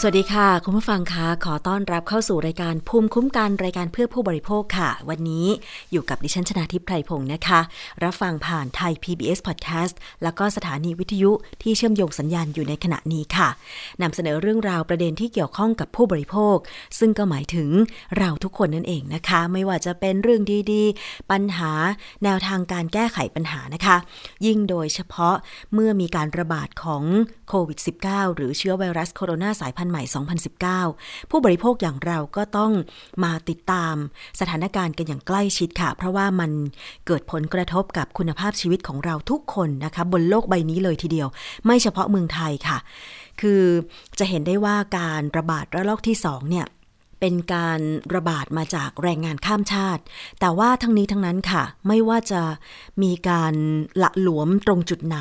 สวัสดีค่ะ คุณผู้ฟังคะขอต้อนรับเข้าสู่รายการภูมิคุ้มกันรายการเพื่อผู้บริโภคค่ะ วันนี้อยู่กับดิฉันชนาทิพไพรพงศ์นะคะ รับฟังผ่านไทย PBS Podcast แล้วก็สถานีวิทยุที่เชื่อมโยงสัญญาณอยู่ในขณะนี้ค่ะนำเสนอเรื่องราวประเด็นที่เกี่ยวข้องกับผู้บริโภค ซึ่งก็หมายถึงเราทุกคนนั่นเองนะคะ ไม่ว่าจะเป็นเรื่องดีๆ ปัญหาแนวทางการแก้ไขปัญหานะคะ ยิ่งโดยเฉพาะเมื่อมีการระบาดของโควิด -19 หรือเชื้อไวรัสโคโรนาสายพันธุ์ใหม่ 2019 ผู้บริโภคอย่างเราก็ต้องมาติดตามสถานการณ์กันอย่างใกล้ชิดค่ะ เพราะว่ามันเกิดผลกระทบกับคุณภาพชีวิตของเราทุกคนนะคะ บนโลกใบนี้เลยทีเดียว ไม่เฉพาะเมืองไทยค่ะ คือจะเห็นได้ว่าการระบาดระลอกที่2เนี่ยเป็นการระบาดมาจากแรงงานข้ามชาติ แต่ว่าทั้งนี้ทั้งนั้นค่ะ ไม่ว่าจะมีการละหลวมตรงจุดไหน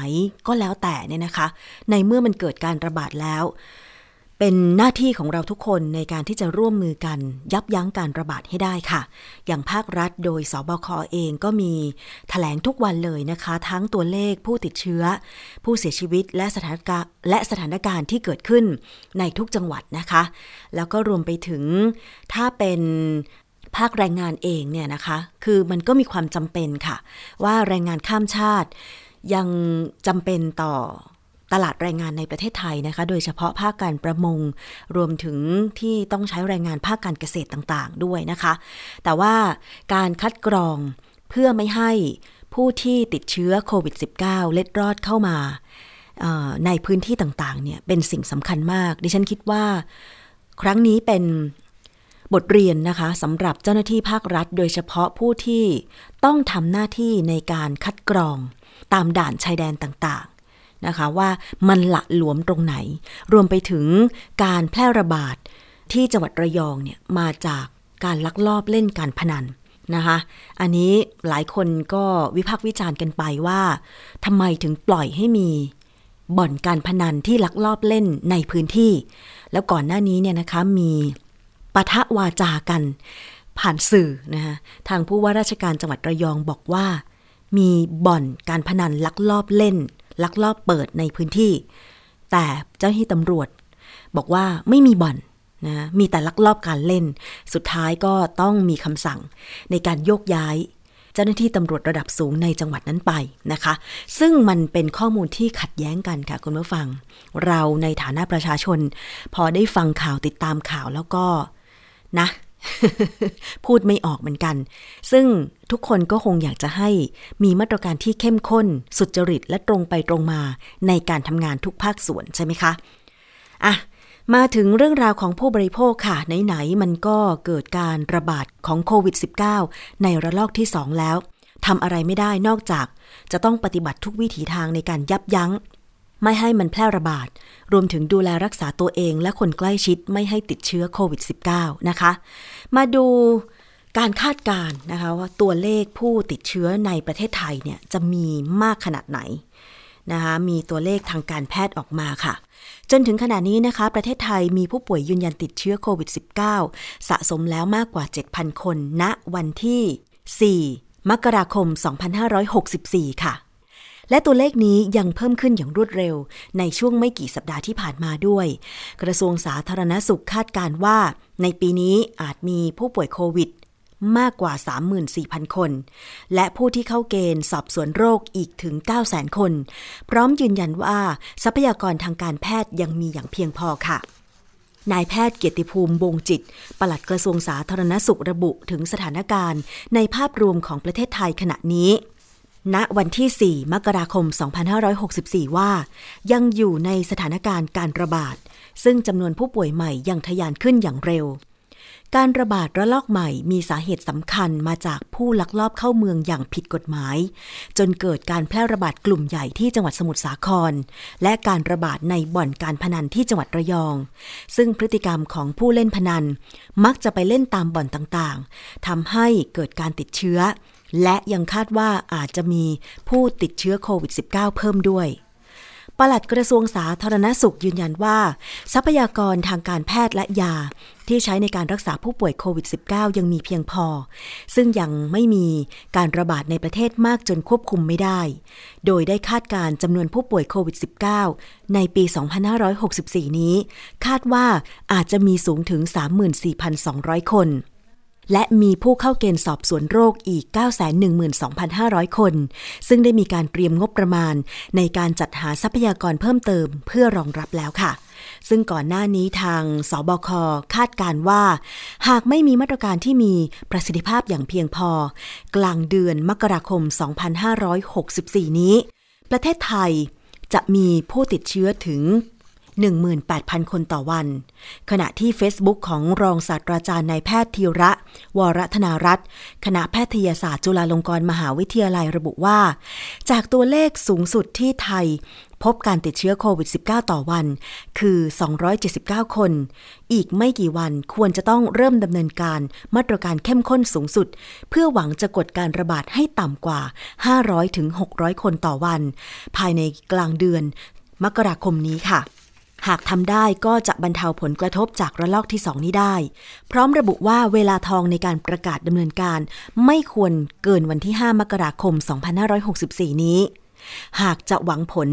ก็แล้วแต่เนี่ยนะคะ ในเมื่อมันเกิดการระบาดแล้ว เป็นหน้าที่ของเราทุกคนในการที่จะร่วมมือกัน ยับยั้งการระบาดให้ได้ค่ะ อย่างภาครัฐโดยสบคอเองก็มีถแถลงทุกวันเลยนะคะ ทั้งตัวเลขผู้ติดเชื้อ ผู้เสียชีวิตและสถานการณ์และสถานการณ์ที่เกิดขึ้นในทุกจังหวัดนะคะ แล้วก็รวมไปถึงถ้าเป็นภาคแรงงานเองเนี่ยนะคะ คือมันก็มีความจำเป็นค่ะ ว่าแรงงานข้ามชาติยังจำเป็นต่อ ตลาดแรงงานในประเทศไทยนะคะ โดยเฉพาะภาคการประมง รวมถึงที่ต้องใช้แรงงานภาคการเกษตรต่างๆ ด้วยนะคะ แต่ว่าการคัดกรองเพื่อไม่ให้ผู้ที่ติดเชื้อโควิด -19 เล็ดรอดเข้ามาในพื้นที่ต่างๆ เนี่ยเป็นสิ่งสำคัญมาก ดิฉันคิดว่า ครั้งนี้เป็นบทเรียนนะคะสำหรับเจ้าหน้าที่ภาครัฐ โดยเฉพาะผู้ที่ต้องทำหน้าที่ในการคัดกรองตามด่านชายแดนต่างๆ นะคะว่ามันละหลวมตรงไหน รวมไปถึงการแพร่ระบาดที่จังหวัดระยองเนี่ยมาจากการลักลอบเล่นการพนันนะคะ อันนี้หลายคนก็วิพากษ์วิจารณ์กันไปว่าทำไมถึงปล่อยให้มีบ่อนการพนันที่ลักลอบเล่นในพื้นที่ แล้วก่อนหน้านี้เนี่ยนะคะมีปะทะวาจากัน ผ่านสื่อนะคะทางผู้ว่าราชการจังหวัดระยองบอกว่า มีบ่อนการพนันลักลอบเล่น ลักลอบเปิดในพื้นที่ แต่เจ้าหน้าที่ตำรวจ บอกว่าไม่มีบ่อนนะมีแต่ลักลอบการเล่น สุดท้ายก็ต้องมีคำสั่งในการโยกย้าย เจ้าหน้าที่ตำรวจระดับสูงในจังหวัดนั้นไปนะคะ ซึ่งมันเป็นข้อมูลที่ขัดแย้งกันค่ะคุณผู้ฟัง เราในฐานะประชาชน พอได้ฟังข่าวติดตามข่าวแล้วก็นะ พูดไม่ออกเหมือนกัน ซึ่งทุกคนก็คงอยากจะให้มีมาตรการที่เข้มข้น สุจริตและตรงไปตรงมาในการทำงานทุกภาคส่วนใช่ไหมคะอะมาถึงเรื่องราวของผู้บริโภคค่ะ ไหน ๆ มันก็เกิดการระบาดของโควิด -19 ในระลอกที่ 2 แล้วทำอะไรไม่ได้นอกจาก จะต้องปฏิบัติทุกวิถีทางในการยับยั้ง ไม่ให้มันแพร่ระบาด รวมถึงดูแลรักษาตัวเองและคนใกล้ชิดไม่ให้ติดเชื้อโควิด -19 นะคะ มาดูการคาดการณ์นะคะว่าตัวเลขผู้ติดเชื้อในประเทศไทยเนี่ยจะมีมากขนาดไหนนะคะมีตัวเลขทางการแพทย์ออกมาค่ะ จนถึงขณะนี้นะคะ ประเทศไทยมีผู้ป่วยยืนยันติดเชื้อโควิด -19 สะสมแล้วมากกว่า 7,000 คนณวันที่ 4 มกราคม 2564 ค่ะ และตัวเลขนี้ยังเพิ่มขึ้นอย่างรวดเร็ว ในช่วงไม่กี่สัปดาห์ที่ผ่านมาด้วย กระทรวงสาธารณสุขคาดการว่า ในปีนี้อาจมีผู้ป่วยโควิดมากกว่า 34,000 คน และผู้ที่เข้าเกณฑ์สอบสวนโรคอีกถึง 900,000 คน พร้อมยืนยันว่าทรัพยากรทางการแพทย์ยังมีอย่างเพียงพอค่ะ นายแพทย์เกียรติภูมิวงจิต ปลัดกระทรวงสาธารณสุขระบุถึงสถานการณ์ ในภาพรวมของประเทศไทยขณะนี้ ณวันที่ 4 มกราคม 2564 ว่า ยังอยู่ในสถานการณ์การระบาด ซึ่งจำนวนผู้ป่วยใหม่ยังทะยานขึ้นอย่างเร็ว การระบาดระลอกใหม่มีสาเหตุสำคัญมาจากผู้ลักลอบเข้าเมืองอย่างผิดกฎหมาย จนเกิดการแพร่ระบาดกลุ่มใหญ่ที่จังหวัดสมุทรสาคร และการระบาดในบ่อนการพนันที่จังหวัดระยอง ซึ่งพฤติกรรมของผู้เล่นพนัน มักจะไปเล่นตามบ่อนต่างๆทำให้เกิดการติดเชื้อ และยังคาดว่าอาจจะมีผู้ติดเชื้อโควิด -19 เพิ่มด้วยปลัดกระทรวงสาธารณสุขยืนยันว่า ทรัพยากรทางการแพทย์และยา ที่ใช้ในการรักษาผู้ป่วยโควิด -19 ยังมีเพียงพอ ซึ่งยังไม่มีการระบาดในประเทศมากจนควบคุมไม่ได้ โดยได้คาดการจำนวนผู้ป่วยโควิด -19 ในปี 2564 นี้ คาดว่าอาจจะมีสูงถึง 34,200 คน และมีผู้เข้าเกณฑ์สอบสวนโรคอีก 912,500 คน ซึ่งได้มีการเตรียมงบประมาณ ในการจัดหาทรัพยากรเพิ่มเติมเพื่อรองรับแล้วค่ะ ซึ่งก่อนหน้านี้ทางสบคคาดการว่า หากไม่มีมาตรการที่มีประสิทธิภาพอย่างเพียงพอ กลางเดือนมกราคม 2564 นี้ ประเทศไทยจะมีผู้ติดเชื้อถึง 18,000 คนต่อวัน ขณะที่ Facebook ของรองศาสตราจารย์นายแพทย์ธีระ วรธนารัตน์คณะแพทยศาสตร์จุฬาลงกรณ์มหาวิทยาลัยระบุว่า จากตัวเลขสูงสุดที่ไทย พบการติดเชื้อโควิด -19 ต่อวัน คือ 279 คน อีกไม่กี่วันควรจะต้องเริ่มดำเนินการมาตรการเข้มข้นสูงสุด เพื่อหวังจะกดการระบาดให้ต่ำกว่า 500-600 คนต่อวัน ภายในกลางเดือนมกราคมนี้ค่ะ หากทำได้ก็จะบรรเทาผลกระทบจากระลอกที่สองนี้ได้ พร้อมระบุว่าเวลาทองในการประกาศดำเนินการ ไม่ควรเกินวันที่ 5 มกราคม 2564 นี้ หากจะหวังผล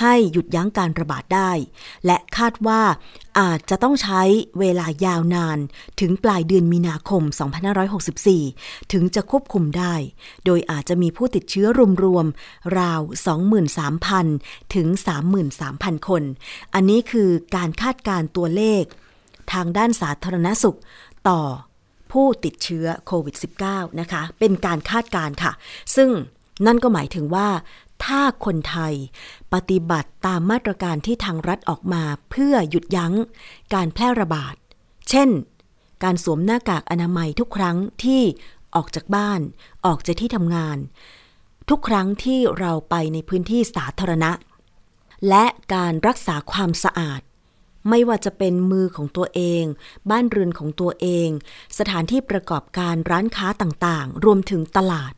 ให้หยุดยั้งการระบาดได้ และคาดว่าอาจจะต้องใช้เวลายาวนานถึงปลายเดือนมีนาคม 2564 ถึงจะควบคุมได้ โดยอาจจะมีผู้ติดเชื้อรวมๆราว 23,000 ถึง 33,000 คน อันนี้คือการคาดการตัวเลข ทางด้านสาธารณสุขต่อผู้ติดเชื้อโควิด -19 นะคะ เป็นการคาดการค่ะ ซึ่งนั่นก็หมายถึงว่า ถ้าคนไทย ปฏิบัติตามมาตรการที่ทางรัฐออกมาเพื่อหยุดยั้งการแพร่ระบาด เช่น การสวมหน้ากากอนามัยทุกครั้งที่ออกจากบ้าน ออกจากที่ทำงาน ทุกครั้งที่เราไปในพื้นที่สาธารณะ และการรักษาความสะอาด ไม่ว่าจะเป็นมือของตัวเอง บ้านเรือนของตัวเอง สถานที่ประกอบการร้านค้าต่างๆ รวมถึงตลาด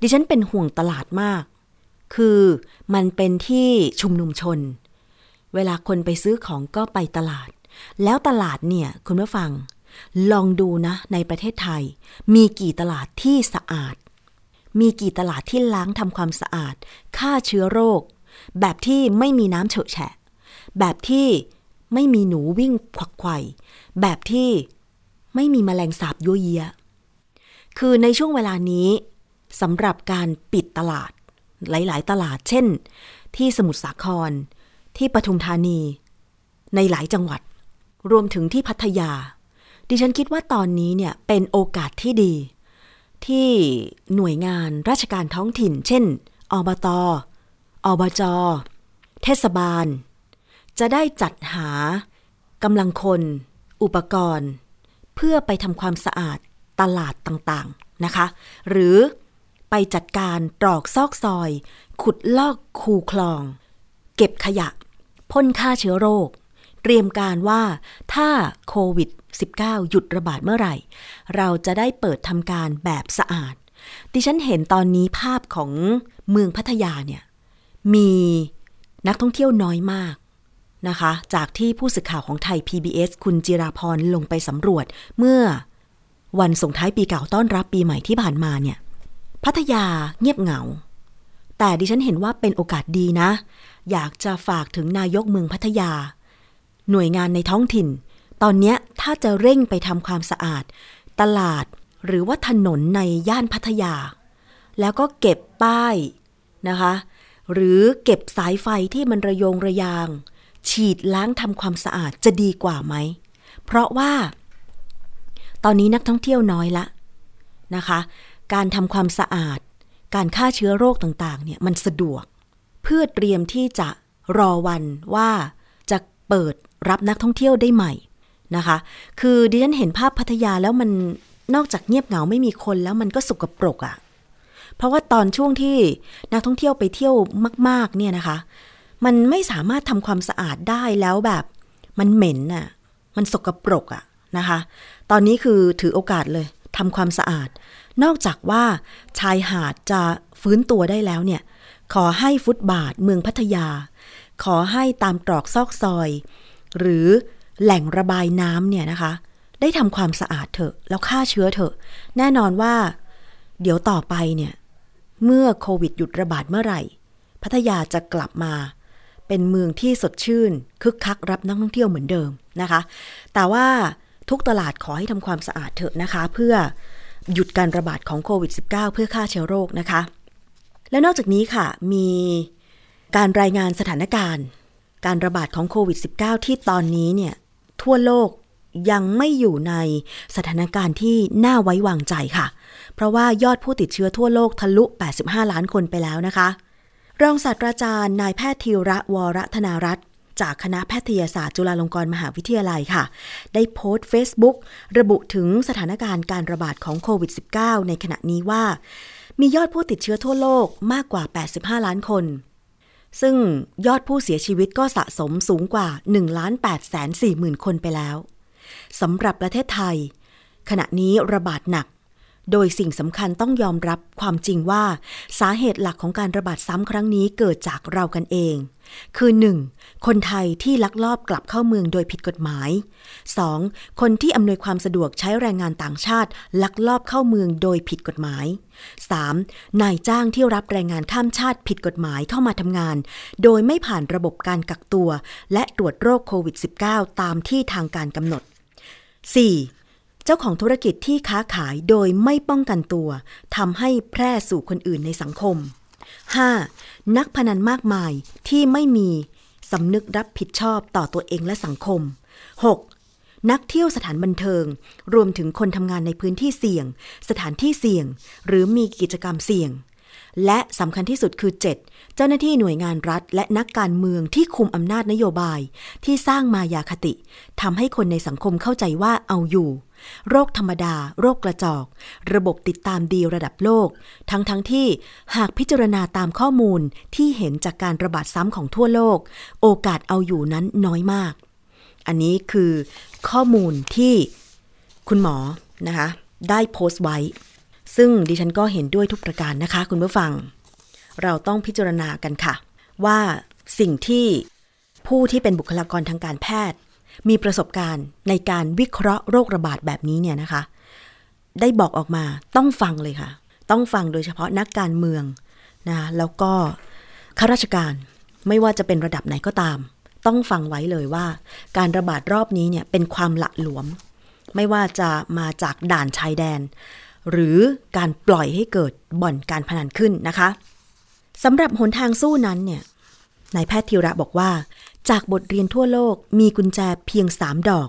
ดิฉันเป็นห่วงตลาดมาก คือมันเป็นที่ชุมนุมชน เวลาคนไปซื้อของก็ไปตลาด แล้วตลาดเนี่ยคุณผู้ฟัง ลองดูนะในประเทศไทย มีกี่ตลาดที่สะอาด มีกี่ตลาดที่ล้างทำความสะอาดฆ่าเชื้อโรค แบบที่ไม่มีน้ำเฉอะแฉะ แบบที่ไม่มีหนูวิ่งควักไขว่แบบที่ไม่มีแมลงสาบยั่วเยีย คือในช่วงเวลานี้สำหรับการปิดตลาด หลาย ๆ ตลาด เช่น ที่สมุทรสาคร ที่ปทุมธานี ในหลายจังหวัด รวมถึงที่พัทยา ดิฉันคิดว่าตอนนี้เนี่ยเป็นโอกาสที่ดี ที่หน่วยงานราชการท้องถิ่น เช่น อบต อบจ เทศบาล จะได้จัดหากำลังคน อุปกรณ์ เพื่อไปทำความสะอาดตลาดต่าง ๆ นะคะ หรือ ไปจัดการตรอกซอกซอย ขุดลอกคูคลอง เก็บขยะพ่นฆ่าเชื้อโรค เตรียมการว่าถ้าโควิด -19 หยุดระบาดเมื่อไหร่ เราจะได้เปิดทำการแบบสะอาด ดิฉันเห็นตอนนี้ภาพของเมืองพัทยาเนี่ย มีนักท่องเที่ยวน้อยมากนะคะ จากที่ผู้สื่อข่าวของไทย PBS คุณจิราพรลงไปสำรวจเมื่อวันส่งท้ายปีเก่าต้อนรับปีใหม่ที่ผ่านมาเนี่ย พัทยาเงียบเหงา แต่ดิฉันเห็นว่าเป็นโอกาสดีนะ อยากจะฝากถึงนายกเมืองพัทยา หน่วยงานในท้องถิ่น ตอนนี้ถ้าจะเร่งไปทำความสะอาด ตลาดหรือว่าถนนในย่านพัทยา แล้วก็เก็บป้ายนะคะ หรือเก็บสายไฟที่มันระยงระยาง ฉีดล้างทำความสะอาดจะดีกว่าไหม เพราะว่า ตอนนี้นักท่องเที่ยวน้อยละนะคะ การทำความสะอาด การฆ่าเชื้อโรคต่างๆ เนี่ยมันสะดวก เพื่อเตรียมที่จะรอวันว่าจะเปิดรับนักท่องเที่ยวได้ใหม่นะคะ คือดิฉันเห็นภาพพัทยาแล้วมันนอกจากเงียบเหงาไม่มีคนแล้วมันก็สกปรกอะ่ะ เพราะว่าตอนช่วงที่นักท่องเที่ยวไปเที่ยวมาก ๆ เนี่ยนะคะ มันไม่สามารถทำความสะอาดได้แล้วแบบมันเหม็นน่ะ มันสกปรกอะนะคะ ตอนนี้คือถือโอกาสเลยทำความสะอาด นอกจากว่าชายหาดจะฟื้นตัวได้แล้วเนี่ย ขอให้ฟุตบาทเมืองพัทยา ขอให้ตามตรอกซอกซอย หรือแหล่งระบายน้ำเนี่ยนะคะ ได้ทำความสะอาดเถอะแล้วฆ่าเชื้อเถอะ แน่นอนว่า เดี๋ยวต่อไปเนี่ย เมื่อโควิดหยุดระบาดเมื่อไหร่ พัทยาจะกลับมาเป็นเมืองที่สดชื่น คึกคักรับนักท่องเที่ยวเหมือนเดิมนะคะ แต่ว่าทุกตลาดขอให้ทำความสะอาดเถอะนะคะ เพื่อ หยุดการระบาดของโควิด -19 เพื่อฆ่าเชื้อโรคนะคะ และนอกจากนี้ค่ะ มีการรายงานสถานการณ์ การระบาดของโควิด -19 ที่ตอนนี้เนี่ยทั่วโลกยังไม่อยู่ในสถานการณ์ที่น่าไว้วางใจค่ะ เพราะว่ายอดผู้ติดเชื้อทั่วโลกทะลุ 85 ล้านคนไปแล้วนะคะ รองศาสตราจารย์นายแพทย์ธีระวรธนารัตน์ จากคณะแพทยศาสตร์จุฬาลงกรณ์มหาวิทยาลัยค่ะ ได้โพสต์ Facebook ระบุถึงสถานการณ์การระบาดของโควิด -19 ในขณะนี้ว่า มียอดผู้ติดเชื้อทั่วโลกมากกว่า 85 ล้านคน ซึ่งยอดผู้เสียชีวิตก็สะสมสูงกว่า1ล้าน8แสน4หมื่นคนไปแล้วสำหรับประเทศไทย ขณะนี้ระบาดหนักโดยสิ่งสำคัญต้องยอมรับความจริงว่า สาเหตุหลักของการระบาดซ้ำครั้งนี้เกิดจากเรากันเอง คือ 1. คนไทยที่ลักลอบกลับเข้าเมืองโดยผิดกฎหมาย 2. คนที่อำนวยความสะดวกใช้แรงงานต่างชาติ ลักลอบเข้าเมืองโดยผิดกฎหมาย 3. นายจ้างที่รับแรงงานข้ามชาติผิดกฎหมายเข้ามาทำงาน โดยไม่ผ่านระบบการกักตัว และตรวจโรคโควิด -19 ตามที่ทางการกำหนด 4. เจ้าของธุรกิจที่ค้าขายโดยไม่ป้องกันตัวทำให้แพร่สู่คนอื่นในสังคม 5. นักพนันมากมายที่ไม่มี สำนึกรับผิดชอบต่อตัวเองและสังคม 6. นักเที่ยวสถานบันเทิง รวมถึงคนทำงานในพื้นที่เสี่ยง สถานที่เสี่ยง หรือมีกิจกรรมเสี่ยง และสำคัญที่สุดคือ 7. เจ้าหน้าที่หน่วยงานรัฐ และนักการเมืองที่คุมอำนาจนโยบาย ที่สร้างมายาคติทำให้คนในสังคมเข้าใจว่าเอาอยู่ โรคธรรมดา โรคกระจอก ระบบติดตามดีระดับโลก ทั้งทั้งที่หากพิจารณาตามข้อมูลที่เห็นจากการระบาดซ้ำของทั่วโลก โอกาสเอาอยู่นั้นน้อยมาก อันนี้คือข้อมูลที่คุณหมอนะคะได้โพสต์ไว้ ซึ่งดิฉันก็เห็นด้วยทุกประการนะคะ คุณผู้ฟัง เราต้องพิจารณากันค่ะ ว่าสิ่งที่ผู้ที่เป็นบุคลากรทางการแพทย์ มีประสบการณ์ในการวิเคราะห์โรคระบาดแบบนี้เนี่ยนะคะ ได้บอกออกมาต้องฟังเลยค่ะ ต้องฟังโดยเฉพาะนักการเมืองนะแล้วก็ข้าราชการไม่ว่าจะเป็นระดับไหนก็ตาม ต้องฟังไว้เลยว่า การระบาดรอบนี้เนี่ยเป็นความหละหลวม ไม่ว่าจะมาจากด่านชายแดน หรือการปล่อยให้เกิดบ่อนการพนันขึ้นนะคะสำหรับหนทางสู้นั้นเนี่ยนายแพทย์ธีระบอกว่า จากบทเรียนทั่วโลกมีกุญแจเพียง 3 ดอก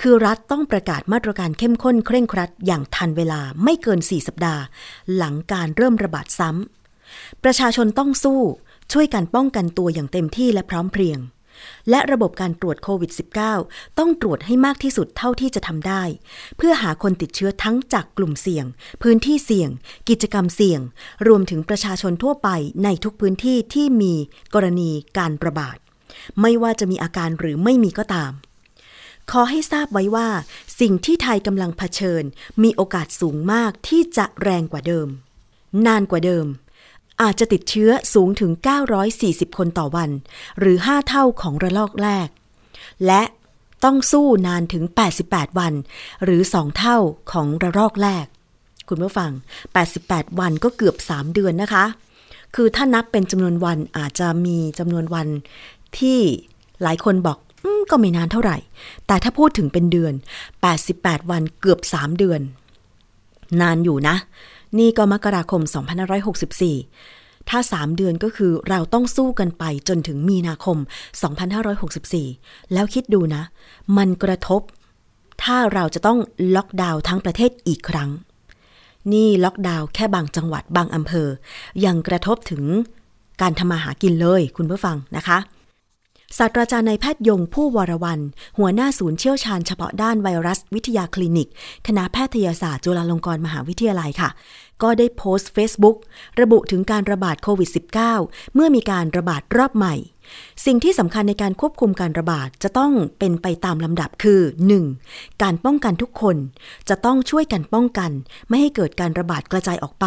คือรัฐต้องประกาศมาตรการเข้มข้นเคร่งครัดอย่างทันเวลาไม่เกิน 4 สัปดาห์ หลังการเริ่มระบาดซ้ำ ประชาชนต้องสู้ ช่วยกันป้องกันตัวอย่างเต็มที่และพร้อมเพรียง และระบบการตรวจโควิด -19 ต้องตรวจให้มากที่สุดเท่าที่จะทำได้ เพื่อหาคนติดเชื้อทั้งจากกลุ่มเสี่ยง พื้นที่เสี่ยง กิจกรรมเสี่ยง รวมถึงประชาชนทั่วไปในทุกพื้นที่ที่มีกรณีการระบาด ไม่ว่าจะมีอาการหรือไม่มีก็ตาม ขอให้ทราบไว้ว่า สิ่งที่ไทยกำลังเผชิญ มีโอกาสสูงมากที่จะแรงกว่าเดิม นานกว่าเดิม อาจจะติดเชื้อสูงถึง 940 คนต่อวัน หรือ 5 เท่าของระลอกแรก และต้องสู้นานถึง 88 วัน หรือ 2 เท่าของระลอกแรก คุณผู้ฟัง 88 วันก็เกือบ 3 เดือนนะคะ คือถ้านับเป็นจำนวนวันอาจจะมีจำนวนวัน ที่หลายคนบอกอก็ไม่นานเท่าไหร่ แต่ถ้าพูดถึงเป็นเดือน 88 วันเกือบ 3 เดือน นานอยู่นะ นี่ก็มกราคม 2564 ถ้า 3 เดือนก็คือเราต้องสู้กันไปจนถึงมีนาคม 2564 แล้วคิดดูนะ มันกระทบ ถ้าเราจะต้องล็อกดาวน์ทั้งประเทศอีกครั้ง นี่ล็อกดาวน์แค่บางจังหวัดบางอำเภอ ยังกระทบถึงการทำมาหากินเลยคุณผู้ฟังนะคะ ศาสตราจารย์นายแพทย์ยงผู้วรวัน หัวหน้าศูนย์เชี่ยวชาญเฉพาะด้านไวรัสวิทยาคลินิก คณะแพทยศาสตร์จุฬาลงกรณ์มหาวิทยาลัยค่ะ ก็ได้โพสต์ Facebook ระบุถึงการระบาดโควิด -19 เมื่อมีการระบาดรอบใหม่ สิ่งที่สำคัญในการควบคุมการระบาดจะต้องเป็นไปตามลำดับคือ 1. การป้องกันทุกคนจะต้องช่วยกันป้องกัน ไม่ให้เกิดการระบาดกระจายออกไป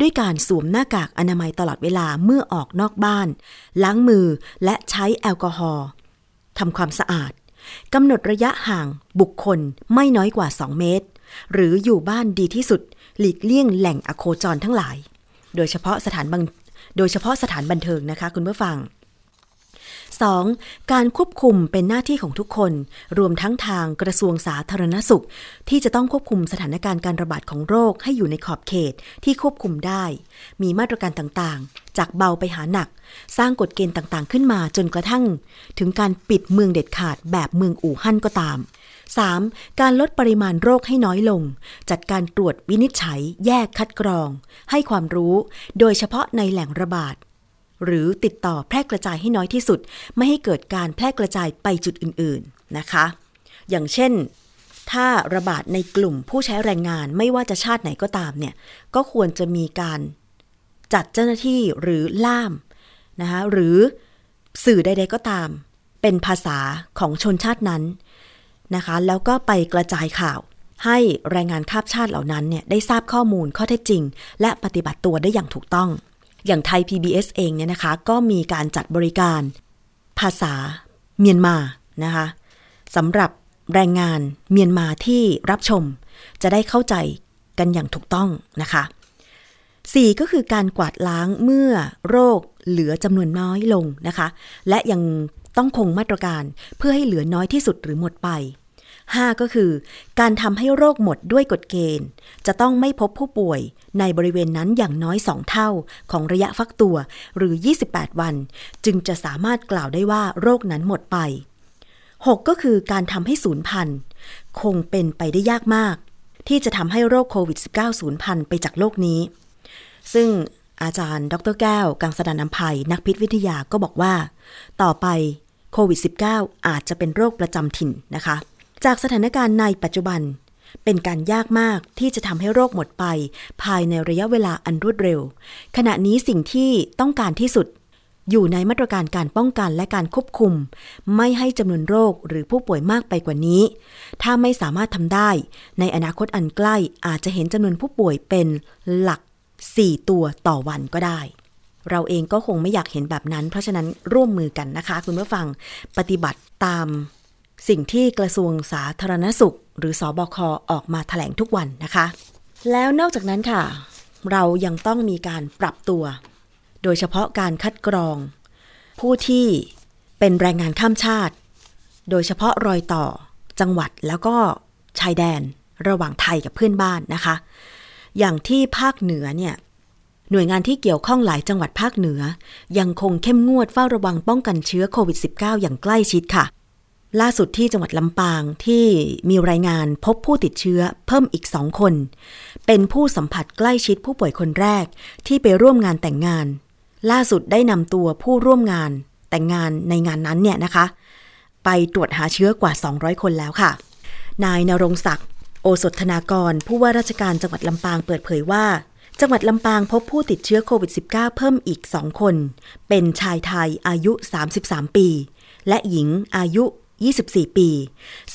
ด้วยการสวมหน้ากากอนามัยตลอดเวลาเมื่อออกนอกบ้าน ล้างมือและใช้แอลกอฮอล์ทำความสะอาดกำหนดระยะห่างบุคคลไม่น้อยกว่า 2 เมตร หรืออยู่บ้านดีที่สุด หลีกเลี่ยงแหล่งอโคจรทั้งหลาย โดยเฉพาะสถานบังโดยเฉพาะสถานบันเทิงนะคะคุณผู้ฟัง 2. การควบคุมเป็นหน้าที่ของทุกคน รวมทั้งทางกระทรวงสาธารณสุข ที่จะต้องควบคุมสถานการณ์การระบาดของโรคให้อยู่ในขอบเขตที่ควบคุมได้ มีมาตรการต่างๆ จากเบาไปหาหนัก สร้างกฎเกณฑ์ต่างๆ ขึ้นมาจนกระทั่ง ถึงการปิดเมืองเด็ดขาดแบบเมืองอู่ฮั่นก็ตาม 3. การลดปริมาณโรคให้น้อยลง จัดการตรวจวินิจฉัย แยกคัดกรอง ให้ความรู้ โดยเฉพาะในแหล่งระบาด หรือติดต่อแพร่กระจายให้น้อยที่สุด ไม่ให้เกิดการแพร่กระจายไปจุดอื่นๆนะคะ อย่างเช่น ถ้าระบาดในกลุ่มผู้ใช้แรงงานไม่ว่าจะชาติไหนก็ตามเนี่ยก็ควรจะมีการจัดเจ้าหน้าที่หรือล่ามนะคะหรือสื่อใด ๆก็ตาม เป็นภาษาของชนชาตินั้นนะคะ แล้วก็ไปกระจายข่าว ให้แรงงานข้ามชาติเหล่านั้นเนี่ยได้ทราบข้อมูลข้อเท็จจริง และปฏิบัติตัวได้อย่างถูกต้อง อย่างไทย PBS เองเนี่ยนะคะ ก็มีการจัดบริการภาษาเมียนมานะคะสำหรับแรงงานเมียนมาที่รับชม จะได้เข้าใจกันอย่างถูกต้องนะคะ 4. ก็คือการกวาดล้างเมื่อโรคเหลือจำนวนน้อยลงนะคะ และยังต้องคงมาตรการเพื่อให้เหลือน้อยที่สุดหรือหมดไป 5. ก็คือ การทำให้โรคหมดด้วยกฎเกณฑ์ จะต้องไม่พบผู้ป่วย ในบริเวณนั้นอย่างน้อย 2 เท่าของระยะฟักตัวหรือ 28 วัน จึงจะสามารถกล่าวได้ว่าโรคนั้นหมดไป 6. ก็คือการทำให้สูญพันธุ์คงเป็นไปได้ยากมาก ที่จะทำให้โรคโควิด -19 สูญพันธุ์ไปจากโลกนี้ ซึ่งอาจารย์ ดรแก้ว กังสดานนภัย นักพิษวิทยาก็บอกว่า ต่อไปโควิด -19 อาจจะเป็นโรคประจำถิ่นนะคะ จากสถานการณ์ในปัจจุบัน เป็นการยากมากที่จะทำให้โรคหมดไป ภายในระยะเวลาอันรวดเร็ว ขณะนี้สิ่งที่ต้องการที่สุด อยู่ในมาตรการการป้องกันและการควบคุม ไม่ให้จำนวนโรคหรือผู้ป่วยมากไปกว่านี้ ถ้าไม่สามารถทำได้ ในอนาคตอันใกล้อาจจะเห็นจำนวนผู้ป่วยเป็นหลัก 4 ตัวต่อวันก็ได้เราเองก็คงไม่อยากเห็นแบบนั้น เพราะฉะนั้นร่วมมือกันนะคะ คุณผู้ฟังปฏิบัติตามสิ่งที่กระทรวงสาธารณสุข หรือสอบคออกมาถแถลงทุกวันนะคะ แล้วนอกจากนั้นค่ะ เรายังต้องมีการปรับตัว โดยเฉพาะการคัดกรอง ผู้ที่เป็นแรงงานข้ามชาติ โดยเฉพาะรอยต่อจังหวัดแล้วก็ชายแดนระหว่างไทยกับเพื่อนบ้านนะคะ อย่างที่ภาคเหนือเนี่ยหน่วยงานที่เกี่ยวข้องหลายจังหวัดภาคเหนือ ยังคงเข้มงวดเฝ้าระวังป้องกันเชื้อโควิด -19 อย่างใกล้ชิดค่ะ ล่าสุดที่จังหวัดลำปางที่มีรายงานพบผู้ติดเชื้อเพิ่มอีกสองคน เป็นผู้สัมผัสใกล้ชิดผู้ป่วยคนแรกที่ไปร่วมงานแต่งงาน ล่าสุดได้นำตัวผู้ร่วมงานแต่งงานในงานนั้นเนี่ยนะคะ ไปตรวจหาเชื้อกว่า 200 คนแล้วค่ะ นายนรงศักดิ์โอสถธนากร ผู้ว่าราชการจังหวัดลำปางเปิดเผยว่า จังหวัดลำปางพบผู้ติดเชื้อโควิด -19 เพิ่มอีก 2 คน เป็นชายไทยอายุ 33 ปี และหญิงอายุ 24 ปี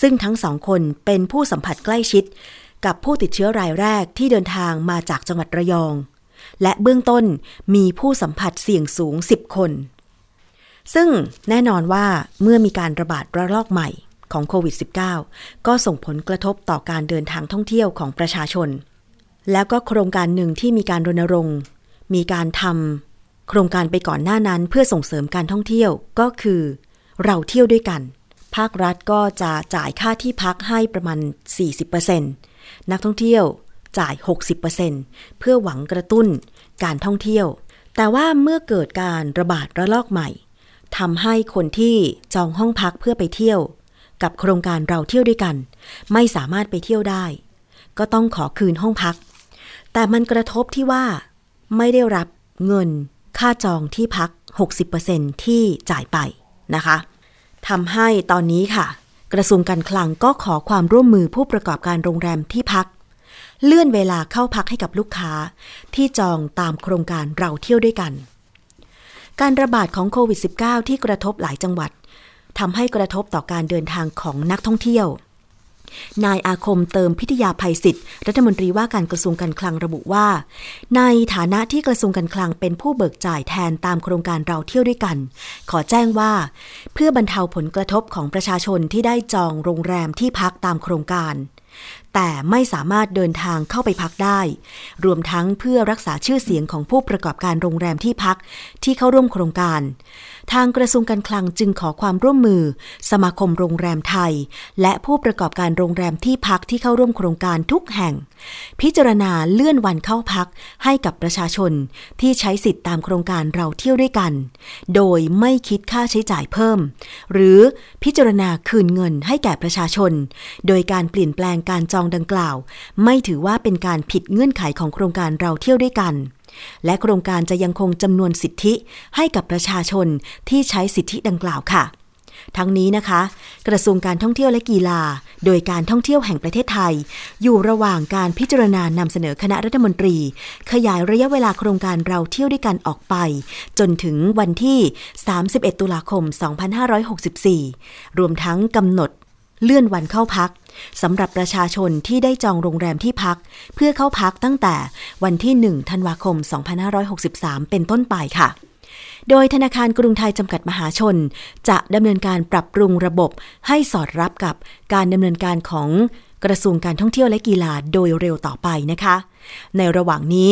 ซึ่งทั้งสองคนเป็นผู้สัมผัสใกล้ชิด กับผู้ติดเชื้อรายแรกที่เดินทางมาจากจังหวัดระยอง และเบื้องต้นมีผู้สัมผัสเสี่ยงสูง 10 คน ซึ่งแน่นอนว่าเมื่อมีการระบาดระลอกใหม่ของโควิด -19 ก็ส่งผลกระทบต่อการเดินทางท่องเที่ยวของประชาชน แล้วก็โครงการหนึ่งที่มีการรณรงค์ มีการทำโครงการไปก่อนหน้านั้นเพื่อส่งเสริมการท่องเที่ยวก็คือ เราเที่ยวด้วยกัน ภาครัฐก็จะจ่ายค่าที่พักให้ประมาณ 40%นักท่องเที่ยวจ่าย 60%เพื่อหวังกระตุ้นการท่องเที่ยว แต่ว่าเมื่อเกิดการระบาดระลอกใหม่ทำให้คนที่จองห้องพักเพื่อไปเที่ยว กับโครงการเราเที่ยวด้วยกัน ไม่สามารถไปเที่ยวได้ ก็ต้องขอคืนห้องพัก แต่มันกระทบที่ว่าไม่ได้รับเงินค่าจองที่พัก 60%ที่จ่ายไปนะคะ ทำให้ตอนนี้ค่ะ กระทรวงการคลังก็ขอความร่วมมือผู้ประกอบการโรงแรมที่พัก เลื่อนเวลาเข้าพักให้กับลูกค้าที่จองตามโครงการเราเที่ยวด้วยกัน การระบาดของโควิด -19 ที่กระทบหลายจังหวัดทำให้กระทบต่อการเดินทางของนักท่องเที่ยว นายอาคมเติมพิทยาภัยศิษย์รัฐมนตรีว่าการกระทรวงการคลังระบุว่า ในฐานะที่กระทรวงการคลังเป็นผู้เบิกจ่ายแทนตามโครงการเราเที่ยวด้วยกัน ขอแจ้งว่า เพื่อบรรเทาผลกระทบของประชาชนที่ได้จองโรงแรมที่พักตามโครงการ แต่ไม่สามารถเดินทางเข้าไปพักได้ รวมทั้งเพื่อรักษาชื่อเสียงของผู้ประกอบการโรงแรมที่พักที่เข้าร่วมโครงการ ทางกระทรวงการคลังจึงขอความร่วมมือ สมาคมโรงแรมไทย และผู้ประกอบการโรงแรมที่พักที่เข้าร่วมโครงการทุกแห่ง พิจารณาเลื่อนวันเข้าพักให้กับประชาชนที่ใช้สิทธิตามโครงการเราเที่ยวด้วยกัน โดยไม่คิดค่าใช้จ่ายเพิ่ม หรือพิจารณาคืนเงินให้แก่ประชาชน โดยการเปลี่ยนแปลงการจองดังกล่าว ไม่ถือว่าเป็นการผิดเงื่อนไขของโครงการเราเที่ยวด้วยกัน และโครงการจะยังคงจำนวนสิทธิให้กับประชาชนที่ใช้สิทธิดังกล่าวค่ะ ทั้งนี้นะคะ กระทรวงการท่องเที่ยวและกีฬา โดยการท่องเที่ยวแห่งประเทศไทย อยู่ระหว่างการพิจารณานำเสนอคณะรัฐมนตรี ขยายระยะเวลาโครงการเราเที่ยวด้วยกันออกไป จนถึงวันที่ 31 ตุลาคม 2564 รวมทั้งกำหนด เลื่อนวันเข้าพักสำหรับประชาชนที่ได้จองโรงแรมที่พัก เพื่อเข้าพักตั้งแต่วันที่ 1 ธันวาคม 2563 เป็นต้นไปค่ะ โดยธนาคารกรุงไทยจำกัดมหาชน จะดำเนินการปรับปรุงระบบให้สอดรับกับการดำเนินการของกระทรวงการท่องเที่ยวและกีฬาโดยเร็วต่อไปนะคะ ในระหว่างนี้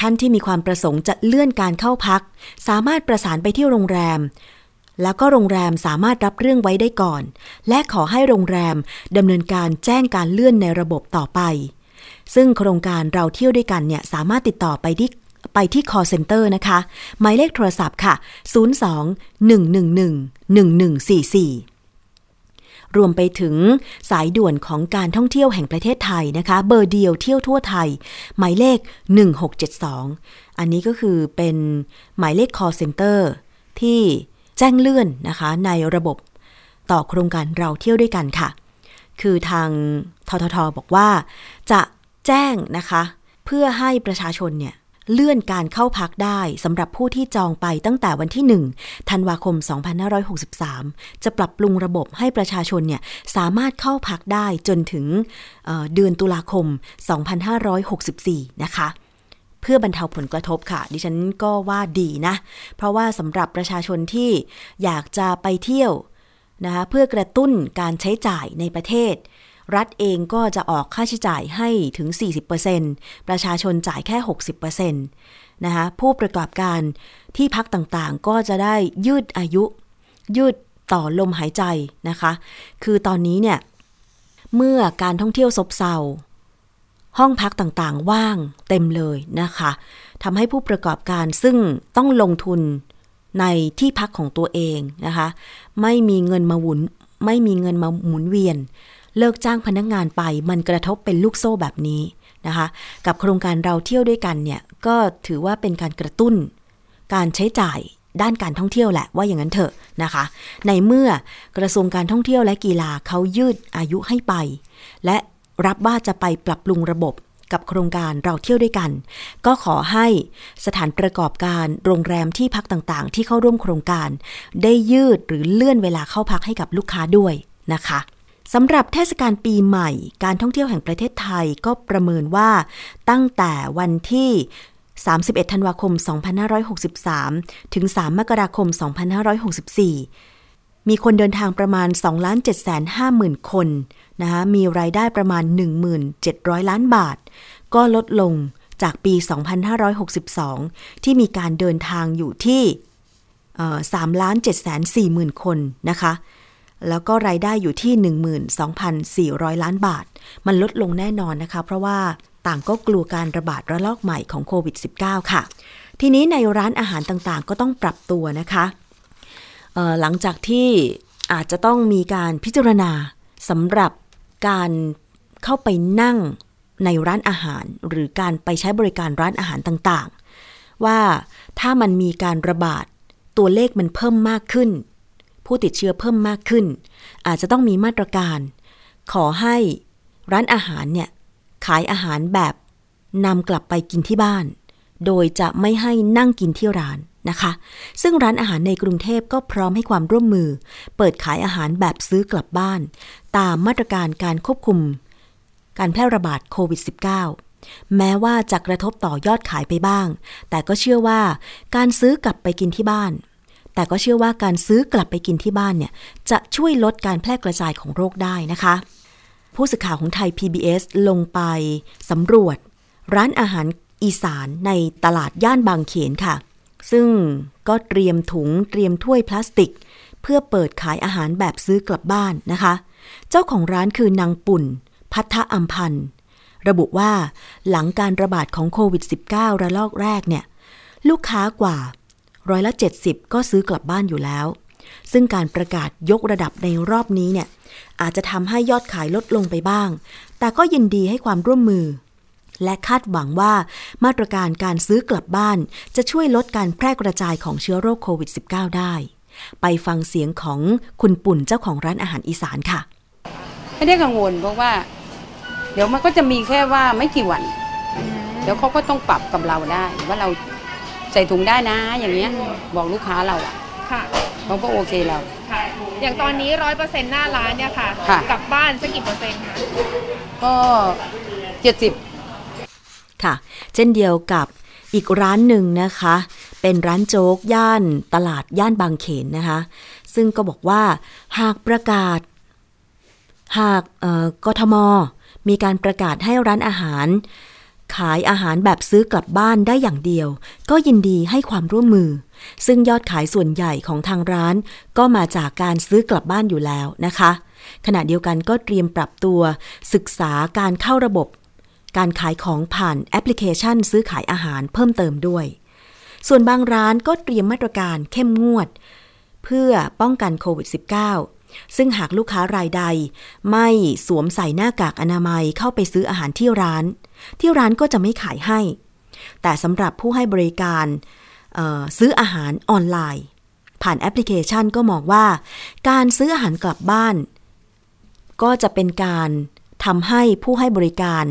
ท่านที่มีความประสงค์จะเลื่อนการเข้าพัก สามารถประสานไปที่โรงแรม แล้วก็โรงแรมสามารถรับเรื่องไว้ได้ก่อน และขอให้โรงแรมดำเนินการแจ้งการเลื่อนในระบบต่อไป ซึ่งโครงการเราเที่ยวด้วยกันเนี่ยสามารถติดต่อไปที่ไปที่ call center นะคะ หมายเลขโทรศัพท์ค่ะ 02-111-1144รวมไปถึงสายด่วนของการท่องเที่ยวแห่งประเทศไทยนะคะ เบอร์เดียวเที่ยวทั่วไทย หมายเลข 1672 อันนี้ก็คือเป็นหมายเลข call center ที่ แจ้งเลื่อนนะคะในระบบต่อโครงการเราเที่ยวด้วยกันค่ะ คือทางทททบอกว่า จะแจ้งนะคะ เพื่อให้ประชาชนเนี่ยเลื่อนการเข้าพักได้สำหรับผู้ที่จองไปตั้งแต่วันที่ 1 ธันวาคม 2563 จะปรับปรุงระบบให้ประชาชนเนี่ยสามารถเข้าพักได้จนถึงเเดือนตุลาคม 2564 นะคะ เพื่อบรรเทาผลกระทบค่ะ ดิฉันก็ว่าดีนะ เพราะว่าสำหรับประชาชนที่อยากจะไปเที่ยวนะคะเพื่อกระตุ้นการใช้จ่ายในประเทศ รัฐเองก็จะออกค่าใช้จ่ายให้ถึง 40%ประชาชนจ่ายแค่ 60%นะคะผู้ประกอบการที่พักต่างๆ ก็จะได้ยืดอายุ ยืดต่อลมหายใจนะคะ คือตอนนี้เนี่ย เมื่อการท่องเที่ยวซบเซา ห้องพักต่างๆ ว่างเต็มเลยนะคะทำให้ผู้ประกอบการซึ่งต้องลงทุนในที่พักของตัวเองนะคะ ไม่มีเงินมาหมุน ไม่มีเงินมาหมุนเวียน เลิกจ้างพนักงงานไปมันกระทบเป็นลูกโซ่แบบนี้นะคะ กับโครงการเราเที่ยวด้วยกันเนี่ย ก็ถือว่าเป็นการกระตุ้น การใช้จ่ายด้านการท่องเที่ยวแหละว่าอย่างนั้นเถอะนะคะ ในเมื่อกระทรวงการท่องเที่ยวและกีฬาเขายืดอายุให้ไป และ รับว่าจะไปปรับปรุงระบบกับโครงการเราเที่ยวด้วยกัน ก็ขอให้สถานประกอบการโรงแรมที่พักต่างๆ ที่เข้าร่วมโครงการ ได้ยืดหรือเลื่อนเวลาเข้าพักให้กับลูกค้าด้วยนะคะสำหรับเทศกาลปีใหม่ การท่องเที่ยวแห่งประเทศไทยก็ประเมินว่าตั้งแต่วันที่ 31 ธันวาคม 2563 ถึง 3 มกราคม 2564 มีคนเดินทางประมาณ 2 7 5 0 0 0 0 คน นะคะมีรายได้ประมาณ 1,700 ล้านบาท ก็ลดลงจากปี 2562 ที่มีการเดินทางอยู่ที่3ล้าน7แสน4หมื่นคนนะคะ แล้วก็รายได้อยู่ที่ 12,400 ล้านบาท มันลดลงแน่นอนนะคะ เพราะว่าต่างก็กลัวการระบาดระลอกใหม่ของโควิด -19 ค่ะ ทีนี้ในร้านอาหารต่างๆ ก็ต้องปรับตัวนะคะ หลังจากที่อาจจะต้องมีการพิจารณาสำหรับ การเข้าไปนั่งในร้านอาหาร หรือการไปใช้บริการร้านอาหารต่างๆ ว่าถ้ามันมีการระบาดตัวเลขมันเพิ่มมากขึ้น ผู้ติดเชื้อเพิ่มมากขึ้น อาจจะต้องมีมาตรการ ขอให้ร้านอาหารเนี่ยขายอาหารแบบนำกลับไปกินที่บ้าน โดยจะไม่ให้นั่งกินที่ร้าน นะคะ ซึ่งร้านอาหารในกรุงเทพก็พร้อมให้ความร่วมมือ เปิดขายอาหารแบบซื้อกลับบ้าน ตามมาตรการการควบคุม การแพร่ระบาดโควิด -19 แม้ว่าจะกระทบต่อยอดขายไปบ้าง แต่ก็เชื่อว่าการซื้อกลับไปกินที่บ้าน แต่ก็เชื่อว่าการซื้อกลับไปกินที่บ้านเนี่ยจะช่วยลดการแพร่กระจายของโรคได้นะคะ ผู้สื่อข่าวของไทย PBS ลงไปสำรวจ ร้านอาหารอีสานในตลาดย่านบางเขนค่ะ ซึ่งก็เตรียมถุงเตรียมถ้วยพลาสติก เพื่อเปิดขายอาหารแบบซื้อกลับบ้านนะคะ เจ้าของร้านคือนางปุ่น พัทธอัมพันธ์ระบุว่าหลังการระบาดของโควิด -19 ระลอกแรกเนี่ย ลูกค้ากว่าร้อยละ 70 ก็ซื้อกลับบ้านอยู่แล้ว ซึ่งการประกาศยกระดับในรอบนี้เนี่ย อาจจะทำให้ยอดขายลดลงไปบ้าง แต่ก็ยินดีให้ความร่วมมือ และคาดหวังว่ามาตรการการซื้อกลับบ้าน จะช่วยลดการแพร่กระจายของเชื้อโรคโควิด -19 ได้ ไปฟังเสียงของคุณปุ่นเจ้าของร้านอาหารอีสานค่ะ ไม่ได้กังวลเพราะว่า เดี๋ยวมันก็จะมีแค่ว่าไม่กี่วัน เดี๋ยวเขาก็ต้องปรับกับเราได้ ว่าเราใส่ถุงได้นะ อย่างเงี้ยบอกลูกค้าเราอะค่ะเขาก็โอเคเราค่ะอย่างตอนนี้ร้อยเปอร์เซ็นต์หน้าร้านเนี่ยค่ะค่ะกลับบ้านสักกี่เปอร์เซ็นต์คะก็เจ็ดสิบ ค่ะ เช่นเดียวกับอีกร้านหนึ่งนะคะ เป็นร้านโจ๊กย่านตลาดย่านบางเขนนะคะ ซึ่งก็บอกว่าหากประกาศ หากกทม มีการประกาศให้ร้านอาหาร ขายอาหารแบบซื้อกลับบ้านได้อย่างเดียว ก็ยินดีให้ความร่วมมือ ซึ่งยอดขายส่วนใหญ่ของทางร้าน ก็มาจากการซื้อกลับบ้านอยู่แล้วนะคะ ขณะเดียวกันก็เตรียมปรับตัว ศึกษาการเข้าระบบ การขายของผ่านแอปพลิเคชันซื้อขายอาหารเพิ่มเติมด้วย ส่วนบางร้านก็เตรียมมาตรการเข้มงวด เพื่อป้องกันโควิด -19 ซึ่งหากลูกค้ารายใด ไม่สวมใส่หน้ากากอนามัยเข้าไปซื้ออาหารที่ร้าน ที่ร้านก็จะไม่ขายให้ แต่สำหรับผู้ให้บริการซื้ออาหารออนไลน์ ผ่านแอปพลิเคชันก็มองว่า การซื้ออาหารกลับบ้าน ก็จะเป็นการทำให้ผู้ให้บริการ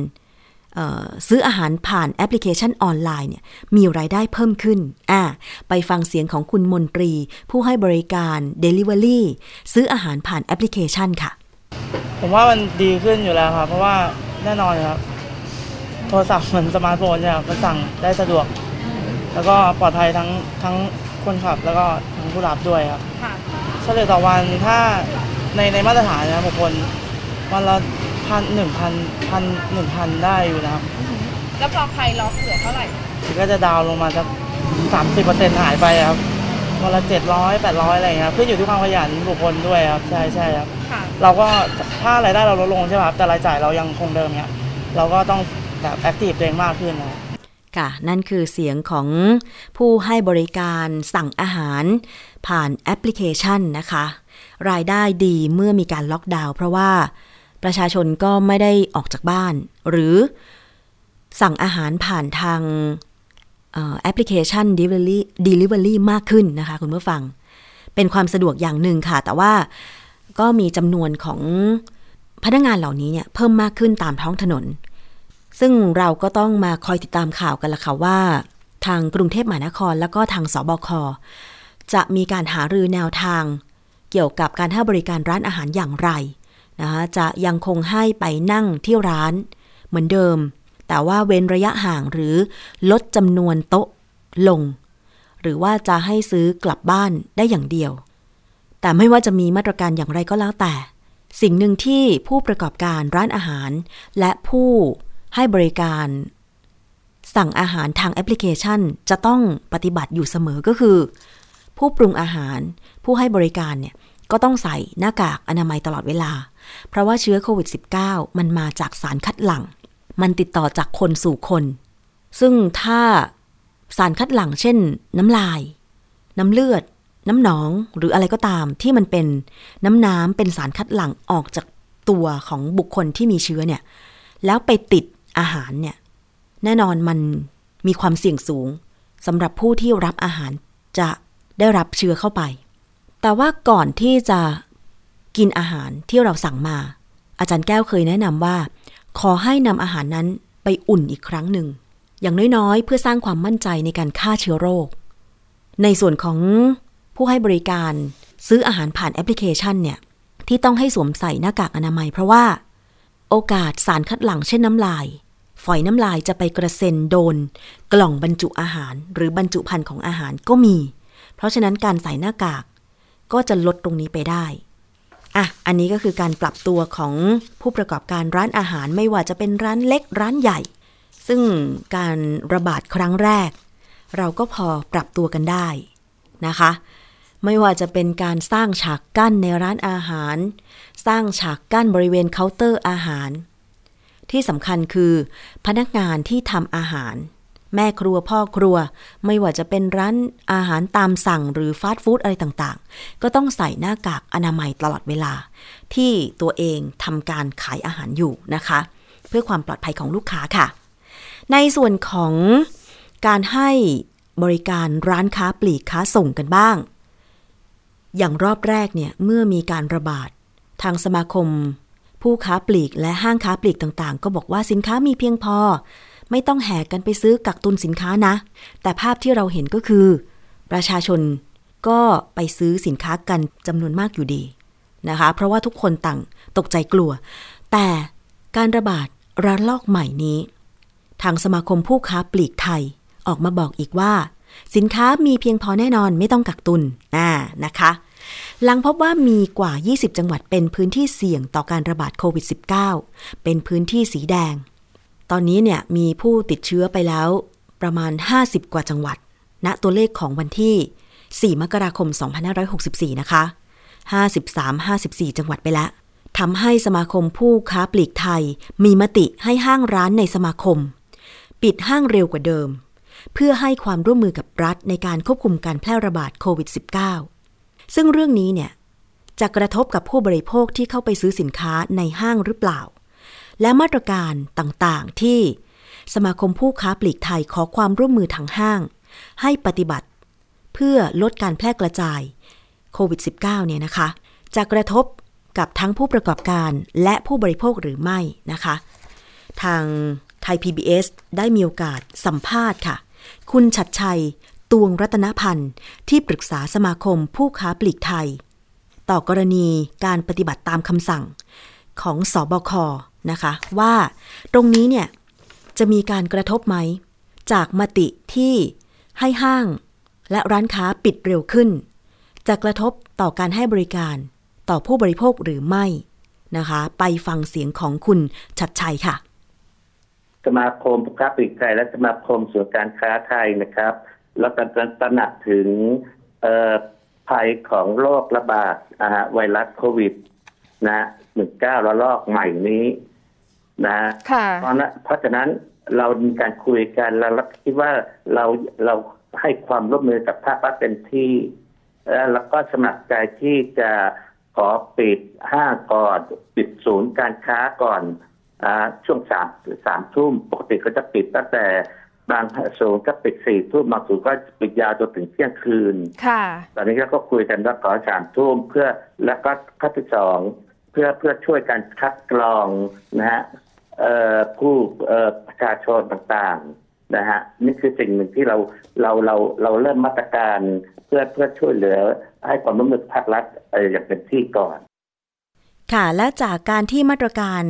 ซื้ออาหารผ่านแอปพลิเคชันออนไลน์เนี่ยมีรายได้เพิ่มขึ้นอ่าไปฟังเสียงของคุณมนตรี ผู้ให้บริการ Delivery ซื้ออาหารผ่านแอปพลิเคชันค่ะ ผมว่ามันดีขึ้นอยู่แล้วครับ เพราะว่าแน่นอนครับ โทรศัพท์เหมือนสมาร์ทโฟนเนี่ยครับมันสั่งได้สะดวก แล้วก็ปลอดภัยทั้งทั้งคนขับ แล้วก็ทั้งผู้รับด้วยครับค่ะเฉลี่ยต่อวันถ้าในในมาตรฐานนะครับบุคคล วันละพันหนึ่งพันพันหนึ่งพันได้อยู่นะครับแล้วพอใครล็อกเหลือเท่าไหร่คือก็จะดาวน์ลงมาสักสามสิบเปอร์เซ็นต์หายไปครับวันละเจ็ดร้อยแปดร้อยอะไรอย่างเงี้ยครับขึ้นอยู่ที่ความขยันบุคคลด้วยครับใช่ใช่ครับค่ะเราก็ถ้ารายได้เราลดลงใช่ไหมครับแต่รายจ่ายเรายังคงเดิมเนี่ยเราก็ต้องแบบ active ตัวเองมากขึ้นนะครับค่ะ นั่นคือเสียงของผู้ให้บริการสั่งอาหาร ผ่านแอปพลิเคชันนะคะ รายได้ดีเมื่อมีการล็อกดาวน์เพราะว่า ประชาชนก็ไม่ได้ออกจากบ้าน หรือสั่งอาหารผ่านทางออแอปพลิเคชัน Delivery Delivery มากขึ้นนะคะคุณผู้ฟัง เป็นความสะดวกอย่างหนึ่งค่ะ แต่ว่าก็มีจำนวนของพนักงานเหล่านี้เนี่ยเพิ่มมากขึ้นตามท้องถนน ซึ่งเราก็ต้องมาคอยติดตามข่าวกันละค่ะว่า ทางกรุงเทพมหานครแล้วก็ทางสบค จะมีการหารือแนวทาง เกี่ยวกับการให้บริการร้านอาหารอย่างไร นะคะจะยังคงให้ไปนั่งที่ร้านเหมือนเดิม แต่ว่าเว้นระยะห่างหรือลดจำนวนโต๊ะลง หรือว่าจะให้ซื้อกลับบ้านได้อย่างเดียว แต่ไม่ว่าจะมีมาตรการอย่างไรก็แล้วแต่ สิ่งหนึ่งที่ผู้ประกอบการร้านอาหาร และผู้ให้บริการ สั่งอาหารทางแอปพลิเคชันจะต้องปฏิบัติอยู่เสมอก็คือ ผู้ปรุงอาหาร ผู้ให้บริการเนี่ยก็ต้องใส่หน้ากากอนามัยตลอดเวลา เพราะว่าเชื้อโควิด -19 มันมาจากสารคัดหลั่ง มันติดต่อจากคนสู่คน ซึ่งถ้าสารคัดหลั่งเช่น น้ำลาย น้ำเลือด น้ำหนองหรืออะไรก็ตามที่มันเป็นน้ำน้ำเป็นสารคัดหลั่งออกจากตัวของบุคคลที่มีเชื้อเนี่ย แล้วไปติดอาหารเนี่ย แน่นอนมันมีความเสี่ยงสูงสำหรับผู้ที่รับอาหารจะได้รับเชื้อเข้าไป แต่ว่าก่อนที่จะ กินอาหารที่เราสั่งมา อาจารย์แก้วเคยแนะนำว่า ขอให้นำอาหารนั้นไปอุ่นอีกครั้งหนึ่ง อย่างน้อยๆ เพื่อสร้างความมั่นใจในการฆ่าเชื้อโรค ในส่วนของผู้ให้บริการซื้ออาหารผ่านแอปพลิเคชันเนี่ยที่ต้องให้สวมใส่หน้ากากอนามัย เพราะว่า โอกาสสารคัดหลั่งเช่นน้ำลาย ฝอยน้ำลายจะไปกระเซ็นโดน กล่องบรรจุอาหาร หรือบรรจุภัณฑ์ของอาหารก็มี เพราะฉะนั้นการใส่หน้ากากก็จะลดตรงนี้ไปได้ อะ อันนี้ก็คือการปรับตัวของผู้ประกอบการร้านอาหารไม่ว่าจะเป็นร้านเล็กร้านใหญ่ ซึ่งการระบาดครั้งแรก เราก็พอปรับตัวกันได้นะคะ ไม่ว่าจะเป็นการสร้างฉากกั้นในร้านอาหาร สร้างฉากกั้นบริเวณเคาน์เตอร์อาหาร ที่สำคัญคือ พนักงานที่ทำอาหาร แม่ครัวพ่อครัว ไม่ว่าจะเป็นร้านอาหารตามสั่งหรือฟาสต์ฟู้ดอะไรต่างๆ ก็ต้องใส่หน้ากากอนามัยตลอดเวลา ที่ตัวเองทำการขายอาหารอยู่นะคะ เพื่อความปลอดภัยของลูกค้าค่ะ ในส่วนของการให้บริการร้านค้าปลีกค้าส่งกันบ้าง อย่างรอบแรกเนี่ยเมื่อมีการระบาด ทางสมาคม ผู้ค้าปลีกและห้างค้าปลีกต่างๆ ก็บอกว่าสินค้ามีเพียงพอ ไม่ต้องแห่กันไปซื้อกักตุนสินค้านะ แต่ภาพที่เราเห็นก็คือ ประชาชนก็ไปซื้อสินค้ากันจำนวนมากอยู่ดีนะคะ เพราะว่าทุกคนต่างตกใจกลัว แต่การระบาดระลอกใหม่นี้ ทางสมาคมผู้ค้าปลีกไทยออกมาบอกอีกว่า สินค้ามีเพียงพอแน่นอนไม่ต้องกักตุนอ่านะคะ หลังพบว่ามีกว่า 20 จังหวัดเป็นพื้นที่เสี่ยงต่อการระบาดโควิด -19 เป็นพื้นที่สีแดง ตอนนี้เนี่ยมีผู้ติดเชื้อไปแล้วประมาณ 50 กว่าจังหวัดณตัวเลขของวันที่ 4 มกราคม 2564 นะคะ 53-54 จังหวัดไปแล้วทำให้สมาคมผู้ค้าปลีกไทย มีมติให้ห้างร้านในสมาคม ปิดห้างเร็วกว่าเดิม เพื่อให้ความร่วมมือกับรัฐในการควบคุมการแพร่ระบาดโควิด -19 ซึ่งเรื่องนี้เนี่ยจะกระทบกับผู้บริโภคที่เข้าไปซื้อสินค้าในห้างหรือเปล่า และมาตรการต่างๆ ที่สมาคมผู้ค้าปลีกไทยขอความร่วมมือทางห้าง ให้ปฏิบัติ เพื่อลดการแพร่กระจายโควิด -19 เนี่ยนะคะ จะกระทบกับทั้งผู้ประกอบการและผู้บริโภคหรือไม่นะคะ ทางไทย PBS ได้มีโอกาสสัมภาษณ์ค่ะ คุณชัดชัย ตวงรัตนพันธ์ ที่ปรึกษาสมาคมผู้ค้าปลีกไทย ต่อกรณีการปฏิบัติตามคำสั่ง ของสอบค นะคะ ว่าตรงนี้เนี่ยจะมีการกระทบไหม จากมติที่ให้ห้างและร้านค้าปิดเร็วขึ้น จะกระทบต่อการให้บริการต่อผู้บริโภคหรือไม่นะคะ ไปฟังเสียงของคุณชัดชัยค่ะ สมาคมผู้ค้าปลีกไทยและสมาคมส่วนการค้าไทยนะครับ แล้วก็ตระหนักถึงภัยของโรคระบาดไวรัสโควิดนะหนึ่งเก้าระลอกใหม่นี้ นะเพราะนั้นเพราะฉะนั้นเรามีการคุยกันแล้วคิดว่าเราเราให้ความร่วมมือกับภาครัฐเป็นที่แล้วก็สมัครใจที่จะขอปิดห้างก่อนปิดศูนย์การค้าก่อนอช่วงสามสามทุ่มปกติก็จะปิดตั้งแต่บางศูนย์ก็ปิดสี่ทุ่มบางศูนย์ก็ปิดยาวจนถึงเที่ยงคืน ค่ะ ตอนนี้ก็คุยกันว่าขอสามทุ่มเพื่อแล้วก็ขั้นที่สอง เพื่อเพื่อช่วยกันคัดกรองนะฮะผู้ประชาชนต่างๆนะฮะนี่คือสิ่งหนึ่งที่เราเราเราเราเริ่มมาตรการเพื่อเพื่อช่วยเหลือให้ความร่วมมือภาครัฐอย่างเป็นที่ก่อน ค่ะและจากการที่มาตรการ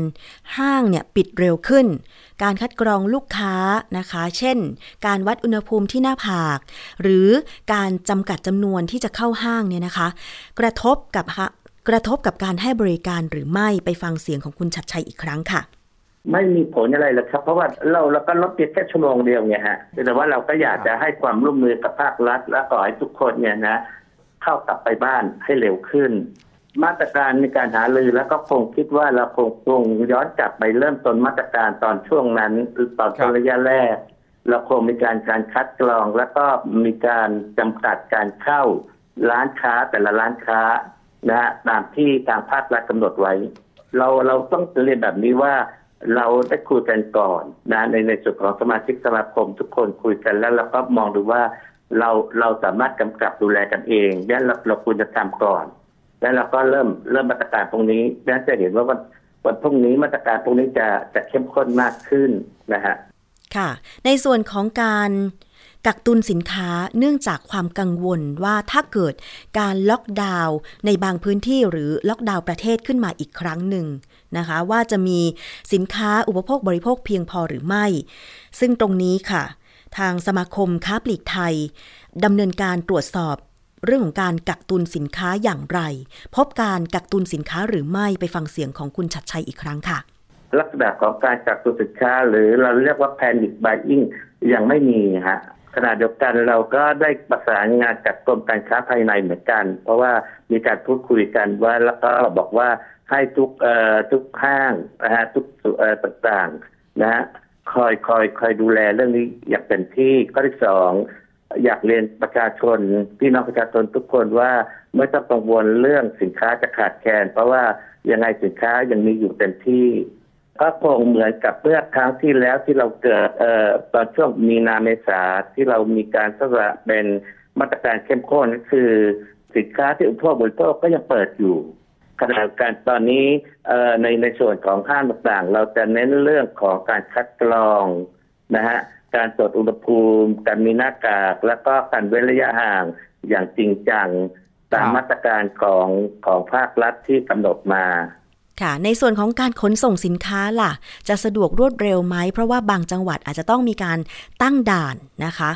ห้างเนี่ยปิดเร็วขึ้น การคัดกรองลูกค้านะคะ เช่น การวัดอุณหภูมิที่หน้าผาก หรือการจำกัดจำนวนที่จะเข้าห้างเนี่ยนะคะ กระทบกับ กระทบกับการให้บริการหรือไม่ไปฟังเสียงของคุณชัดชัยอีกครั้งค่ะ ไม่มีผลอะไรเลยครับ เพราะว่าเราเราก็ลดเพียงแค่ชั่วโมงเดียวไงฮะแต่ว่าเราก็อยากจะให้ความร่วมมือกับภาครัฐ และขอให้ทุกคนเนี่ยนะ เข้ากลับไปบ้านให้เร็วขึ้น มาตรการในการหาลือแล้วก็คงคิดว่าเราคงคงย้อนกลับไปเริ่มต้นมาตรการตอนช่วงนั้นหรือตอนระยะแรกเราคงมีการการคัดกรอง แล้วก็มีการจำกัดการเข้าร้านค้าแต่ละร้านค้า นะฮะตามที่ทางภาครัฐกำหนดไว้ เราเราต้องเรียนแบบนี้ว่าเราได้คุยกันก่อนนะในในส่วนของสมาชิกสมาคมทุกคนคุยกันแล้วเราก็มองดูว่าเราเราสามารถกำกับดูแลกันเองนั้นเราเราควรจะทำก่อน แล้วเราก็เริ่มเริ่มมาตรการตรงนี้นั้นจะเห็นว่าวันวันพรุ่งนี้มาตรการตรงนี้จะจะเข้มข้นมากขึ้นนะฮะค่ะ ในส่วนของการ กักตุนสินค้าเนื่องจากความกังวลว่าถ้าเกิดการล็อกดาวน์ในบางพื้นที่หรือล็อกดาวน์ประเทศขึ้นมาอีกครั้งหนึ่งนะคะว่าจะมีสินค้าอุปโภคบริโภคเพียงพอหรือไม่ ซึ่งตรงนี้ค่ะ ทางสมาคมค้าปลีกไทยดำเนินการตรวจสอบเรื่องของการกักตุนสินค้าอย่างไร พบการกักตุนสินค้าหรือไม่ไปฟังเสียงของคุณชัดชัยอีกครั้งค่ะ ลักษณะของการกักตุนสินค้าหรือเราเรียกว่า panic buying ยังไม่มีฮะ ขณะเดียวกันเราก็ได้ประสานงานกับกรมการค้าภายในเหมือนกัน เพราะว่ามีการพูดคุยกันว่าแล้วก็บอกว่าให้ทุกเอ่อทุกห้างนะฮะทุกเอ่อต่างๆนะฮะคอยคอยคอยดูแลเรื่องนี้อย่างเต็มที่ข้อที่สองอยากเรียนประชาชนพี่น้องประชาชนทุกคนว่าไม่ต้องกังวลเรื่องสินค้าจะขาดแคลนเพราะว่ายังไงสินค้ายังมีอยู่เต็มที่ ก็คงเหมือนกับเมื่อครั้งที่แล้วที่เราเกิดเอ่อตอนช่วงมีนาเมษาที่เรามีการสละเป็นมาตรการเข้มข้นก็คือ สินค้าที่อุปโภคบริโภคก็ยังเปิดอยู่ขณะเดียวกันตอนนี้เอ่อในในส่วนของห้างต่างๆ เราจะเน้นเรื่องของการคัดกรองนะฮะการตรวจอุณหภูมิ การมีหน้ากาก แล้วก็การเว้นระยะห่างอย่างจริงจังตามมาตรการของของภาครัฐที่กำหนดมา ค่ะ ในส่วนของการขนส่งสินค้าล่ะ จะสะดวกรวดเร็วไหม เพราะว่าบางจังหวัดอาจจะต้องมีการตั้งด่านนะคะ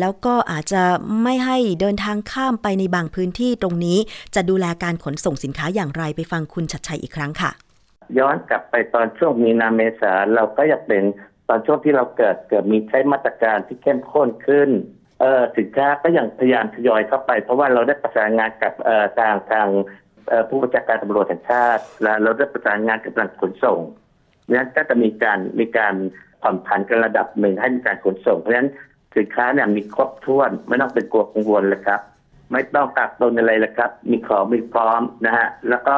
แล้วก็อาจจะไม่ให้เดินทางข้ามไปในบางพื้นที่ตรงนี้ จะดูแลการขนส่งสินค้าอย่างไรไปฟังคุณชัดชัยอีกครั้งค่ะ ย้อนกลับไปตอนช่วงมีนาเมษาเราก็อยากเป็นตอนช่วงที่เราเกิดเกิดมีใช้มาตรการที่เข้มข้นขึ้นเออสินค้าก็ยังพยายามทยอยเข้าไป เพราะว่าเราได้ประสานงานกับเอ่อทางทาง ผู้บัญชาการตำรวจแห่งชาติ และเราได้ประสานงานกับทางขนส่งเนั้นก็จะมีการมีการผ่อนผันกันระดับหนึ่งให้มีการขนส่ง เพราะฉะนั้นสินค้าเนี่ยมีครบถ้วนไม่ต้องเป็นกลัวกังวลเลยครับ ไม่ต้องกักตุนอะไรเลยครับ มีของมีพร้อมนะฮะแล้วก็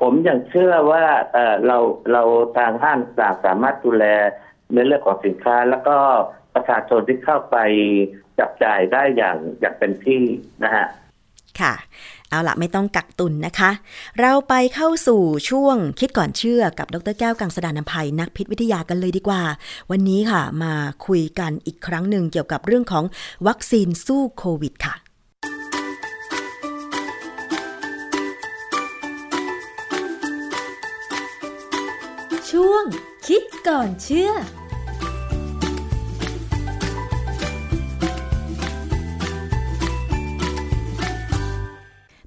ผมยังเชื่อว่าเออเราเราทางห้างต่างสามารถดูแลในเรื่องของสินค้า แล้วก็ประชาชนที่เข้าไปจับจ่ายได้อย่างอย่างเป็นที่นะฮะค่ะ เอาละไม่ต้องกักตุนนะคะ เราไปเข้าสู่ช่วงคิดก่อนเชื่อกับดรแก้วกังสดานนภัยนักพิษวิทยากันเลยดีกว่า วันนี้ค่ะ มาคุยกันอีกครั้งหนึ่งเกี่ยวกับเรื่องของวัคซีนสู้โควิดค่ะ ช่วงคิดก่อนเชื่อ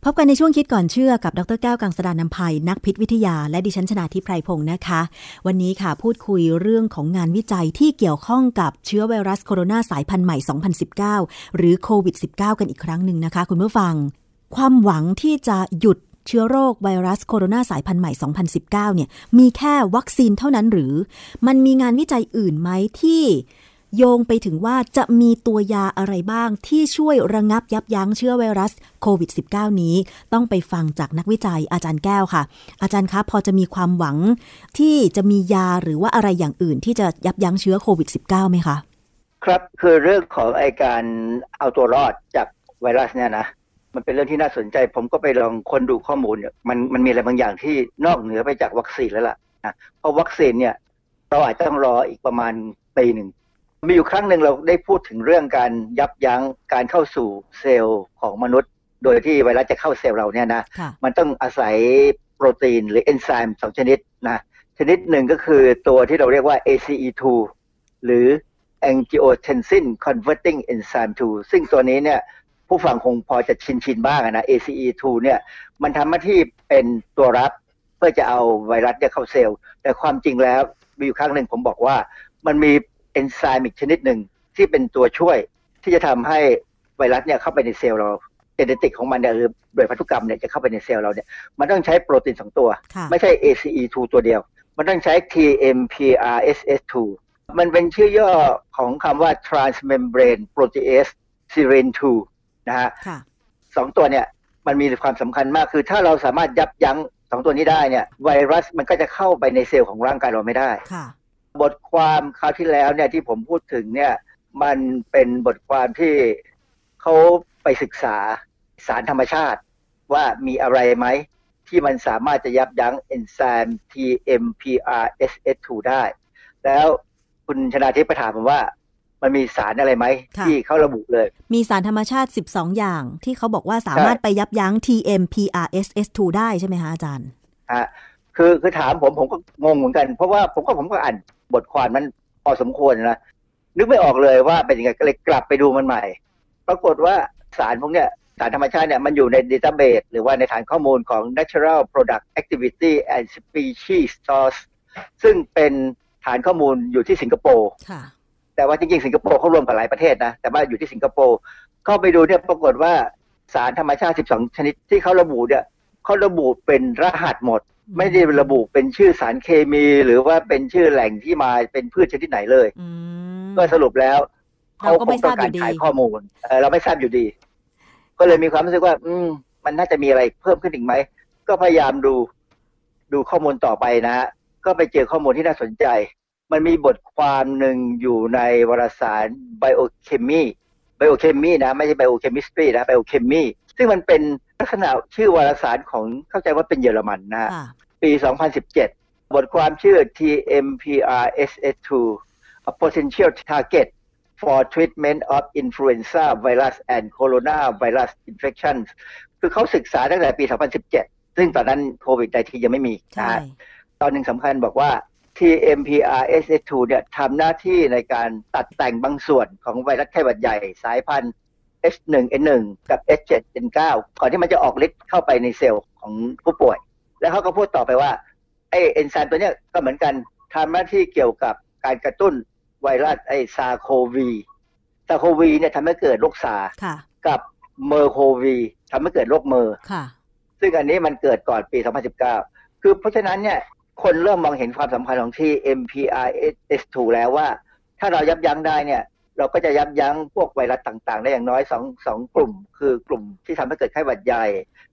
พบกันในช่วงคิดก่อนเชื่อกับดรแก้วกังสดานนภัยนักพิษวิทยา และดิฉันชนาทิพไพรพงศ์นะคะ วันนี้ค่ะพูดคุยเรื่องของงานวิจัยที่เกี่ยวข้องกับเชื้อไวรัสโคโรนาสายพันธุ์ใหม่ 2019 หรือโควิด -19 กันอีกครั้งหนึ่งนะคะ คุณผู้ฟัง ความหวังที่จะหยุดเชื้อโรคไวรัสโคโรนาสายพันธุ์ใหม่ 2019 เนี่ยมีแค่วัคซีนเท่านั้นหรือ มันมีงานวิจัยอื่นไหมที่ โยงไปถึงว่าจะมีตัวยาอะไรบ้างที่ช่วยระงับยับยั้งเชื้อไวรัสโควิด -19 นี้ ต้องไปฟังจากนักวิจัยอาจารย์แก้วค่ะ อาจารย์คะพอจะมีความหวังที่จะมียาหรือว่าอะไรอย่างอื่น ที่จะยับยั้งเชื้อโควิด -19 ไหมคะครับคือเรื่องของไอการเอาตัวรอดจากไวรัสเนี่ยนะมันเป็นเรื่องที่น่าสนใจ ผมก็ไปลองค้นดูข้อมูลมันมันมีอะไรบางอย่างที่นอกเหนือไปจากวัคซีนแล้วล่ะนะเพราะวัคซีนเนี่ยเราอาจจะต้องรออีกประมาณปีหนึ่ง มีอยู่ครั้งหนึ่งเราได้พูดถึงเรื่องการยับยั้งการเข้าสู่เซลล์ของมนุษย์ โดยที่ไวรัสจะเข้าเซลล์เราเนี่ยนะค่ะมันต้องอาศัยโปรตีนหรือเอนไซม์สองชนิดนะชนิดหนึ่งก็คือตัวที่เราเรียกว่า ACE2 หรือ angiotensin converting enzyme 2 ซึ่งตัวนี้เนี่ยผู้ฟังคงพอจะชินชินๆบ้างอะนะ ACE2 เนี่ยมันทำหน้าที่เป็นตัวรับเพื่อจะเอาไวรัสเนี่ยเข้าเซลล์ แต่ความจริงแล้วมีอยู่ครั้งหนึ่งผมบอกว่ามันมี เอนไซม์อีกชนิดหนึ่งที่เป็นตัวช่วยที่จะทำให้ไวรัสเนี่ยเข้าไปในเซลล์เราเจเนติกของมันเนี่ยหรือโดยพันธุกรรมเนี่ยจะเข้าไปในเซลล์เราเนี่ยมันต้องใช้โปรตีนสองตัวค่ะไม่ใช่ ACE2 ตัวเดียว มันต้องใช้ TMPRSS2 มันเป็นชื่อย่อของคำว่า transmembrane protease serine 2นะฮะค่ะสองตัวเนี่ยมันมีความสำคัญมากคือถ้าเราสามารถยับยั้งสองตัวนี้ได้เนี่ยไวรัสมันก็จะเข้าไปในเซลล์ของร่างกายเราไม่ได้ค่ะ บทความคราวที่แล้วเนี่ยที่ผมพูดถึงเนี่ย มันเป็นบทความที่เขาไปศึกษาสารธรรมชาติ ว่ามีอะไรไหม ที่มันสามารถจะยับยั้งเอนไซม์ TMPRSS2 ได้ แล้วคุณชนาทิพย์ไปถามผมว่า มันมีสารอะไรไหมค่ะที่เขาระบุเลย มีสารธรรมชาติ 12 อย่าง ที่เขาบอกว่าสามารถไปยับยั้ง TMPRSS2 ได้ใช่ไหมคะอาจารย์ฮะคือคือถามผมผมก็งงเหมือนกัน เพราะว่าผมก็ผมก็อ่าน บทความมันพอสมควรนะนึกไม่ออกเลยว่าเป็นยังไงก็เลยกลับไปดูมันใหม่ ปรากฏว่าสารพวกเนี้ยสารธรรมชาติเนี่ยมันอยู่ในดัตเตอร์เบสหรือว่าในฐานข้อมูลของ Natural Product Activity and Species Source ซึ่งเป็นฐานข้อมูลอยู่ที่สิงคโปร์ค่ะแต่ว่าจริงๆ สิงคโปร์เขารวมกับหลายประเทศนะ แต่ว่าอยู่ที่สิงคโปร์เข้าไปดูเนี่ยปรากฏว่าสารธรรมชาติ 12 ชนิดที่เขาระบุเนี่ยเขาระบุเป็นรหัสหมด ไม่ได้ระบุเป็นชื่อสารเคมี หรือว่าเป็นชื่อแหล่งที่มาเป็นพืชชนิดไหนเลยอืมก็สรุปแล้วเราก็ไม่ทราบคงอยู่ดีต้งกขายข้อมูลเอ่อเราไม่ทราบอยู่ดี ก็เลยมีความรู้สึกว่า อืม มันน่าจะมีอะไรเพิ่มขึ้นอีกไหมก็พยายามดูดูข้อมูลต่อไปนะฮะก็ไปเจอข้อมูลที่น่าสนใจ มันมีบทความหนึ่งอยู่ในวารสาร biochemy biochemy นะ ไม่ใช่ biochemistry นะ biochemy ซึ่งมันเป็นลักษณะชื่อวารสารของเข้าใจว่าเป็นเยอรมันนะฮะค่ะปี 2017 บทความชื่อ TMPRSS2 a potential target for treatment of influenza virus and coronavirus infections คือเขาศึกษาตั้งแต่ปี 2017 ซึ่งตอนนั้นโควิด19ยังไม่มีใช่นะฮะตอนหนึ่งสำคัญบอกว่า TMPRSS2 เนี่ยทำหน้าที่ในการตัดแต่งบางส่วนของไวรัสไข้หวัดใหญ่สายพันธุ์ H1N1 กับ H7N9 ก่อนที่มันจะออกฤทธิ์เข้าไปในเซลล์ของผู้ป่วย แล้วเขาก็พูดต่อไปว่าไอเอนไซม์ตัวเนี้ยก็เหมือนกันทำหน้าที่เกี่ยวกับการกระตุ้นไวรัสไอ SARS-CoV SARS-CoV เนี่ยทำให้เกิดโรคซาร์สค่ะกับ MERS-CoV ทำให้เกิดโรคเมอร์สค่ะซึ่งอันนี้มันเกิดก่อนปี 2019 คือเพราะฉะนั้นเนี่ยคนเริ่มมองเห็นความสำคัญของที่ MPRS2 แล้วว่า ถ้าเรายับยั้งได้เนี่ย เราก็จะยับยั้งพวกไวรัสต่าง ๆ ได้อย่างน้อยสองสองกลุ่ม คือกลุ่มที่ทำให้เกิดไข้หวัดใหญ่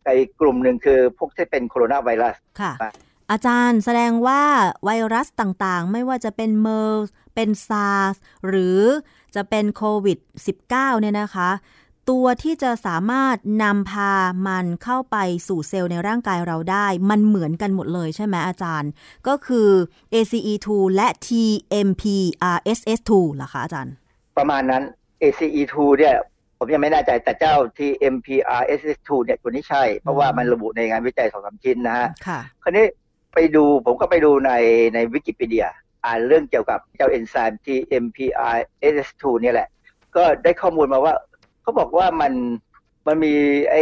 กับอีกกลุ่มหนึ่งคือพวกที่เป็นโคโรนาไวรัสค่ะ อาจารย์แสดงว่าไวรัสต่างๆ ไม่ว่าจะเป็นเมอร์เป็นซาร์สหรือจะเป็นโควิด -19 เนี่ยนะคะ ตัวที่จะสามารถนำพามันเข้าไปสู่เซลล์ในร่างกายเราได้ มันเหมือนกันหมดเลยใช่ไหมอาจารย์ ก็คือ ACE2 และ TMPRSS2 เหรอคะอาจารย์ ประมาณนั้น ACE2 เนี่ยผมยังไม่แน่ใจแต่เจ้า TMPRSS2 เนี่ยตัวนี้ใช่ เพราะว่ามันระบุในงานวิจัยสองสามชิ้นนะฮะค่ะคราวนี้ไปดูผมก็ไปดูในในวิกิพีเดีย อ่านเรื่องเกี่ยวกับเจ้าเอนไซม์ TMPRSS2 เนี่ยแหละ ก็ได้ข้อมูลมาว่าเขาบอกว่ามันมันมีไอ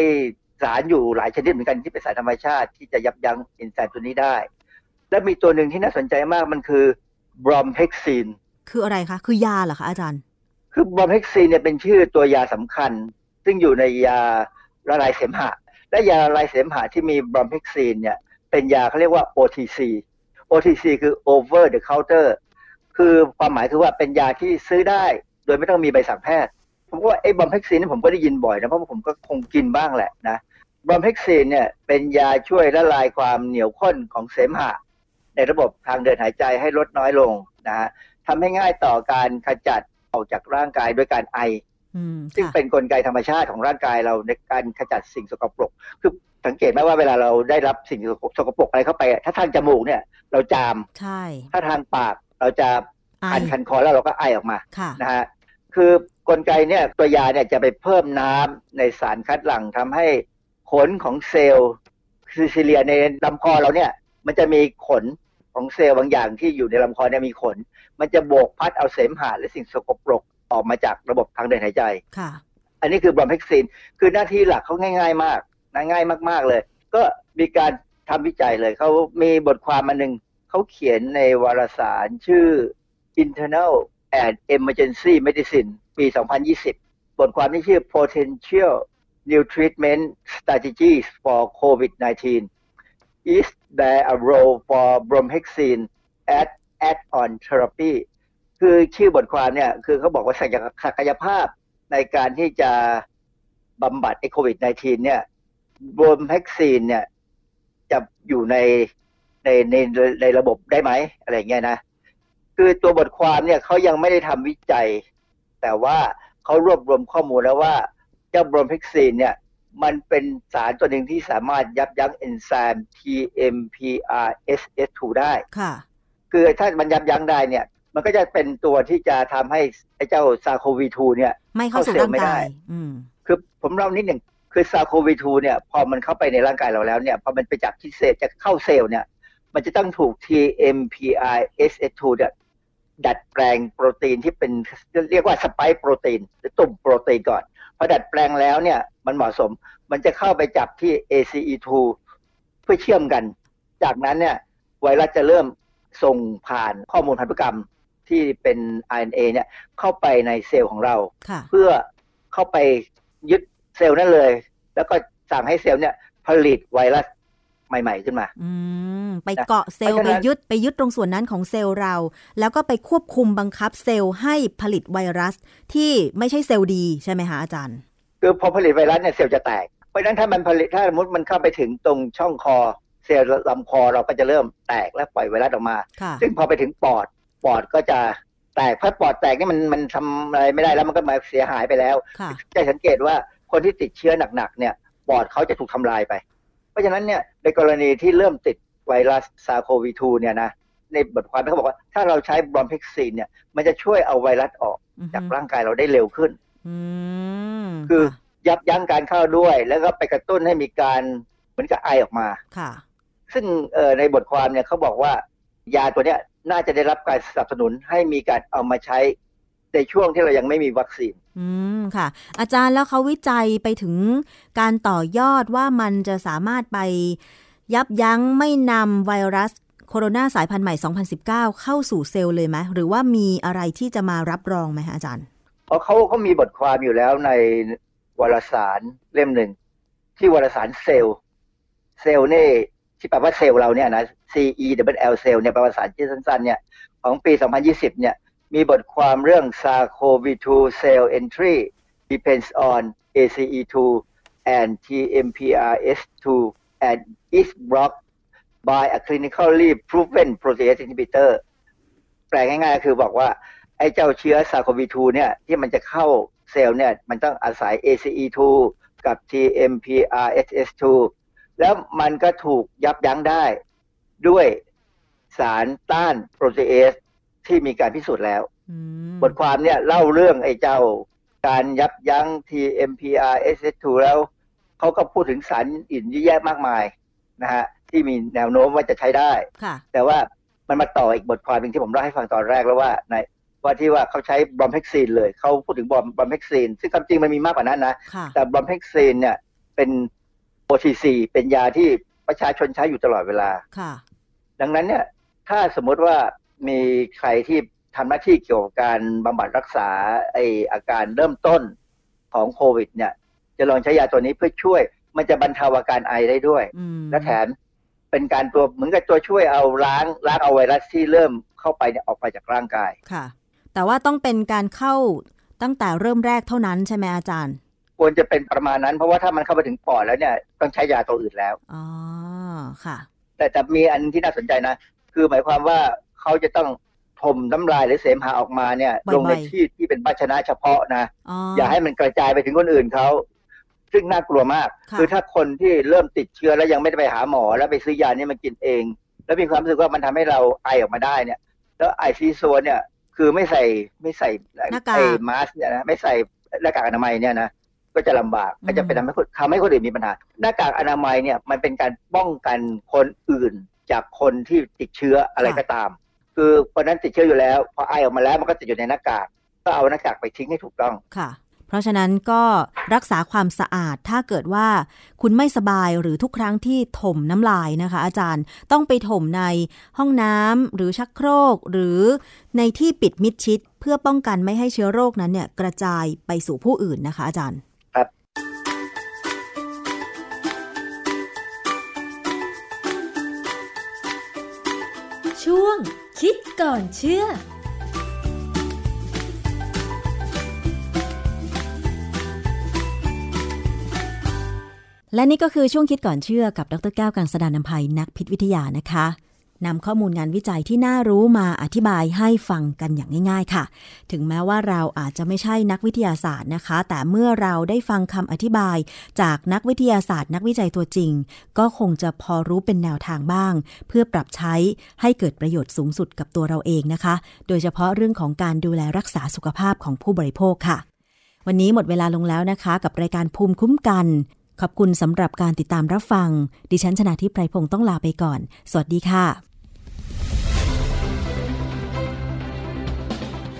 สารอยู่หลายชนิดเหมือนกันที่เป็นสารธรรมชาติที่จะยับยั้งเอนไซม์ตัวนี้ได้ และมีตัวหนึ่งที่น่าสนใจมากมันคือบรอมเฮกซีน คืออะไรคะ คือยาเหรอคะอาจารย์ คือบอมเฮกซีนเนี่ยเป็นชื่อตัวยาสำคัญ ซึ่งอยู่ในยาละลายเสมหะ และยาละลายเสมหะที่มีบอมเฮกซีนเนี่ยเป็นยาเขาเรียกว่า OTC OTC คือ over the counter คือความหมายคือว่าเป็นยาที่ซื้อได้ โดยไม่ต้องมีใบสั่งแพทย์ ผมว่าไอ้บอมเฮกซีนนี่ผมก็ได้ยินบ่อยนะเพราะผมก็คงกินบ้างแหละนะบอมเฮกซีนเนี่ยเป็นยาช่วยละลายความเหนียวข้นของเสมหะ ในระบบทางเดินหายใจให้ลดน้อยลงนะฮะทำให้ง่ายต่อการขจัด ออกจากร่างกายด้วยการไออืมซึ่งค่ะเป็นนกลไกธรรมชาติของร่างกายเราในการขจัดสิ่งสกปรก คือสังเกตไหมว่าเวลาเราได้รับสิ่งสกปรกอะไรเข้าไปอะถ้าทางจมูกเนี่ย เราจามใช่ถ้าทางปากเราจะไอคันคันคอแล้วเราก็ไอออกมาค่ะนะฮะคือกลไกเนี่ยตัวยาเนี่ยจะไปเพิ่มน้ำในสารคัดหลั่งทำให้ขนของเซลล์ซิ cilia ในลำคอเราเนี่ย มันจะมีขนของเซลล์บางอย่างที่อยู่ในลำคอเนี่ยมีขน มันจะโบกพัดเอาเสมหะและสิ่งสกปรกออกมาจากระบบทางเดินหายใจค่ะ อันนี้คือบรอมเฮกซิน คือหน้าที่หลักเขาง่าย ๆ มากนะง่ายมาก ๆเลย ก็มีการทำวิจัยเลยเขามีบทความมาหนึ่งเขาเขียนในวารสารชื่อ Internal and Emergency Medicine ปี 2020 บทความที่ชื่อ Potential New Treatment Strategies for COVID-19 Is there a role for bromhexine add on therapy คือชื่อบทความเนี่ยคือเขาบอกว่าศักยศักยภาพในการที่จะบำบัดไอโควิด -19 เนี่ยบรมแฮกซีนเนี่ยจะอยู่ในในในในระบบได้ไหมอะไรเงี้ยนะ คือตัวบทความเนี่ยเขายังไม่ได้ทำวิจัย แต่ว่าเขารวบรวมข้อมูลแล้วว่าเจ้าบรมเฮกซีนเนี่ยมันเป็นสารตัวหนึ่งที่สามารถยับยั้งเอนไซม์ TMPRSS2 ได้ค่ะ คือถ้ามันยับยั้งได้เนี่ย มันก็จะเป็นตัวที่จะทำให้ไอ้เจ้า SARS-CoV-2 เนี่ย ไม่เข้าสู่เข้าเซลล์ร่างไม่ได้กายอืมคือผมเล่านิดหนึ่งคือ SARS-CoV-2 เนี่ย พอมันเข้าไปในร่างกายเราแล้วเนี่ยพอมันไปจับที่เซลล์จะเข้าเซลล์เนี่ย มันจะต้องถูก TMPRSS2 เนี่ยดัดแปลงโปรตีนที่เป็นเรียกว่า spike protein หรือตุ่มโปรตีนก่อนพอดัดแปลงแล้วเนี่ยมันเหมาะสมมันจะเข้าไปจับที่ ACE2 เพื่อเชื่อมกัน จากนั้นเนี่ยไวรัสจะเริ่ม ส่งผ่านข้อมูลพันธุกรรมที่เป็น RNA เนี่ยเข้าไปในเซลล์ของเราค่ะเพื่อเข้าไปยึดเซลล์นั่นเลย แล้วก็สั่งให้เซลล์เนี่ยผลิตไวรัสใหม่ ๆ ขึ้นมา อืม ไปนะเกาะเซลล์เพราะไปฉะนั้นยึดไปยึดตรงส่วนนั้นของเซลล์เรา แล้วก็ไปควบคุมบังคับเซลล์ให้ผลิตไวรัสที่ไม่ใช่เซลล์ดีใช่ไหมคะอาจารย์ คือพอผลิตไวรัสเนี่ยเซลล์จะแตก เพราะฉะนั้นถ้ามันผลิตถ้าสมมติมันเข้าไปถึงตรงช่องคอ เซลล์ลำคอเราก็จะเริ่มแตกและปล่อยไวรัสออกมาค่ะซึ่งพอไปถึงปอดปอดก็จะแตกเพราะปอดแตกนี่มันมันทำอะไรไม่ได้แล้วมันก็มาเสียหายไปแล้วค่ะจะสังเกตว่าคนที่ติดเชื้อหนักๆเนี่ยปอดเขาจะถูกทำลายไป เพราะฉะนั้นเนี่ยในกรณีที่เริ่มติดไวรัสซาโควี2เนี่ยนะในบทความเขาบอกว่าถ้าเราใช้บรอมเพกซีนเนี่ยมันจะช่วยเอาไวรัสออกอือฮึจากร่างกายเราได้เร็วขึ้นอืมคือค่ะยับยั้งการเข้าด้วย แล้วก็ไปกระตุ้นให้มีการเหมือนกับไอออกมาค่ะ ซึ่งเอ่อในบทความเนี่ยเขาบอกว่ายาตัวเนี้ยน่าจะได้รับการสนับสนุนให้มีการเอามาใช้ในช่วงที่เรายังไม่มีวัคซีน อืม ค่ะ อาจารย์แล้วเขาวิจัยไปถึงการต่อยอดว่ามันจะสามารถไปยับยั้งไม่นำไวรัสโคโรนาสายพันธุ์ใหม่ 2019 เข้าสู่เซลล์เลยไหมหรือว่ามีอะไรที่จะมารับรองไหมคะอาจารย์เพราะเขาเขามีบทความอยู่แล้วในวารสารเล่มหนึ่งที่วารสารเซลล์ เซลล์นี่ ที่แปลว่าเซลล์เราเนี่ยนะ C E W L เซลล์เนี่ยแปลว่าภาษาชื่สั้นๆเนี่ยของปี 2020 เนี่ยมีบทความเรื่อง SARS-CoV-2 cell entry depends on ACE2 and TMPRS2 and is blocked by a clinically proven protease inhibitor แปลง่ายๆ คือบอกว่า ไอ้เจ้าเชื้อ SARS-CoV-2 เนี่ยที่มันจะเข้าเซลล์เนี่ยมันต้องอาศัย ACE2 กับ TMPRSS2 แล้วมันก็ถูกยับยั้งได้ด้วยสารต้านโปรตีเอสที่มีการพิสูจน์แล้วอืมบทความเนี่ยเล่าเรื่องไอ้เจ้าการยับยั้ง TMPRSS2 แล้วเขาก็พูดถึงสารอื่นเยอะแยะมากมายนะฮะที่มีแนวโน้มว่าจะใช้ได้ค่ะแต่ว่ามันมาต่ออีกบทความหนึ่งที่ผมเล่าให้ฟังตอนแรกแล้วว่าในว่าที่ว่าเขาใช้บรอมเฮกซีนเลยเขาพูดถึงบรอมบรอมเฮกซีนซึ่งความจริงมันมีมากกว่านั้นนะค่ะแต่บรอมเฮกซีนเนี่ยเป็น OTC เป็นยาที่ประชาชนใช้อยู่ตลอดเวลาค่ะ ดังนั้นเนี่ย ถ้าสมมติว่ามีใครที่ทำหน้าที่เกี่ยวกับการบำบัดรักษาไออาการเริ่มต้นของโควิด เนี่ย จะลองใช้ยาตัวนี้เพื่อช่วย มันจะบรรเทาอาการไอได้ด้วยอืมและแถมเป็นการตัวเหมือนกับตัวช่วยเอาล้างล้างเอาไวรัสที่เริ่มเข้าไปเนี่ยออกไปจากร่างกายค่ะ แต่ว่าต้องเป็นการเข้าตั้งแต่เริ่มแรกเท่านั้นใช่ไหมอาจารย์ ควรจะเป็นประมาณนั้น เพราะว่าถ้ามันเข้าไปถึงปอดแล้วเนี่ยต้องใช้ยาตัวอื่นแล้วอ๋อค่ะ แต่แต่มีอันที่น่าสนใจนะ คือหมายความว่าเขาจะต้องถมน้ำลายหรือเสมหะออกมาเนี่ยบ่อยๆลงในที่ที่เป็นภาชนะเฉพาะนะอ๋ออย่าให้มันกระจายไปถึงคนอื่นเขาซึ่งน่ากลัวมากค่ะอถ้าคนที่เริ่มติดเชื้อแล้วยังไม่ได้ไปหาหมอ แล้วไปซื้อยานี่มากินเอง แล้วมีความรู้สึกว่ามันทำให้เราไอออกมาได้เนี่ย แล้วไอซีโซเนี่ย คือไม่ใส่ไม่ใส่หน้ากากไอ้มาสเนี่ยนะไม่ใส่หน้ากากอนามัยเนี่ยนะ ก็จะลำบากอืมก็จะเป็นทำให้คนทำให้คนอื่นมีปัญหาหน้ากากอนามัยเนี่ยมันเป็นการป้องกันคนอื่น จากคนที่ติดเชื้ออะไรก็ตาม คือคนนั้นติดเชื้ออยู่แล้ว พอไอออกมาแล้วมันก็ติดอยู่ในหน้ากากก็เอาหน้ากากไปทิ้งให้ถูกต้องค่ะเพราะฉะนั้นก็รักษาความสะอาดถ้าเกิดว่าคุณไม่สบายหรือทุกครั้งที่ถมน้ำลายนะคะ อาจารย์ต้องไปถมในห้องน้ำหรือชักโครก หรือในที่ปิดมิดชิด เพื่อป้องกันไม่ให้เชื้อโรคนั้นเนี่ยกระจายไปสู่ผู้อื่นนะคะ อาจารย์ คิดก่อนเชื่อและนี่ก็คือช่วงคิดก่อนเชื่อกับดรแก้วกังสดานนภัยนักพิษวิทยานะคะ นำข้อมูลงานวิจัยที่น่ารู้มาอธิบายให้ฟังกันอย่างง่าย ๆ ค่ะ ถึงแม้ว่าเราอาจจะไม่ใช่นักวิทยาศาสตร์นะคะ แต่เมื่อเราได้ฟังคำอธิบาย จากนักวิทยาศาสตร์ นักวิจัยตัวจริง ก็คงจะพอรู้เป็นแนวทางบ้าง เพื่อปรับใช้ให้เกิดประโยชน์สูงสุดกับตัวเราเองนะคะ โดยเฉพาะเรื่องของการดูแลรักษาสุขภาพของผู้บริโภคค่ะ วันนี้หมดเวลาลงแล้วนะคะ กับรายการภูมิคุ้มกันขอบคุณสำหรับการติดตามรับฟัง ดิฉันชนะทิพไพรพงศ์ต้องลาไปก่อน สวัสดีค่ะ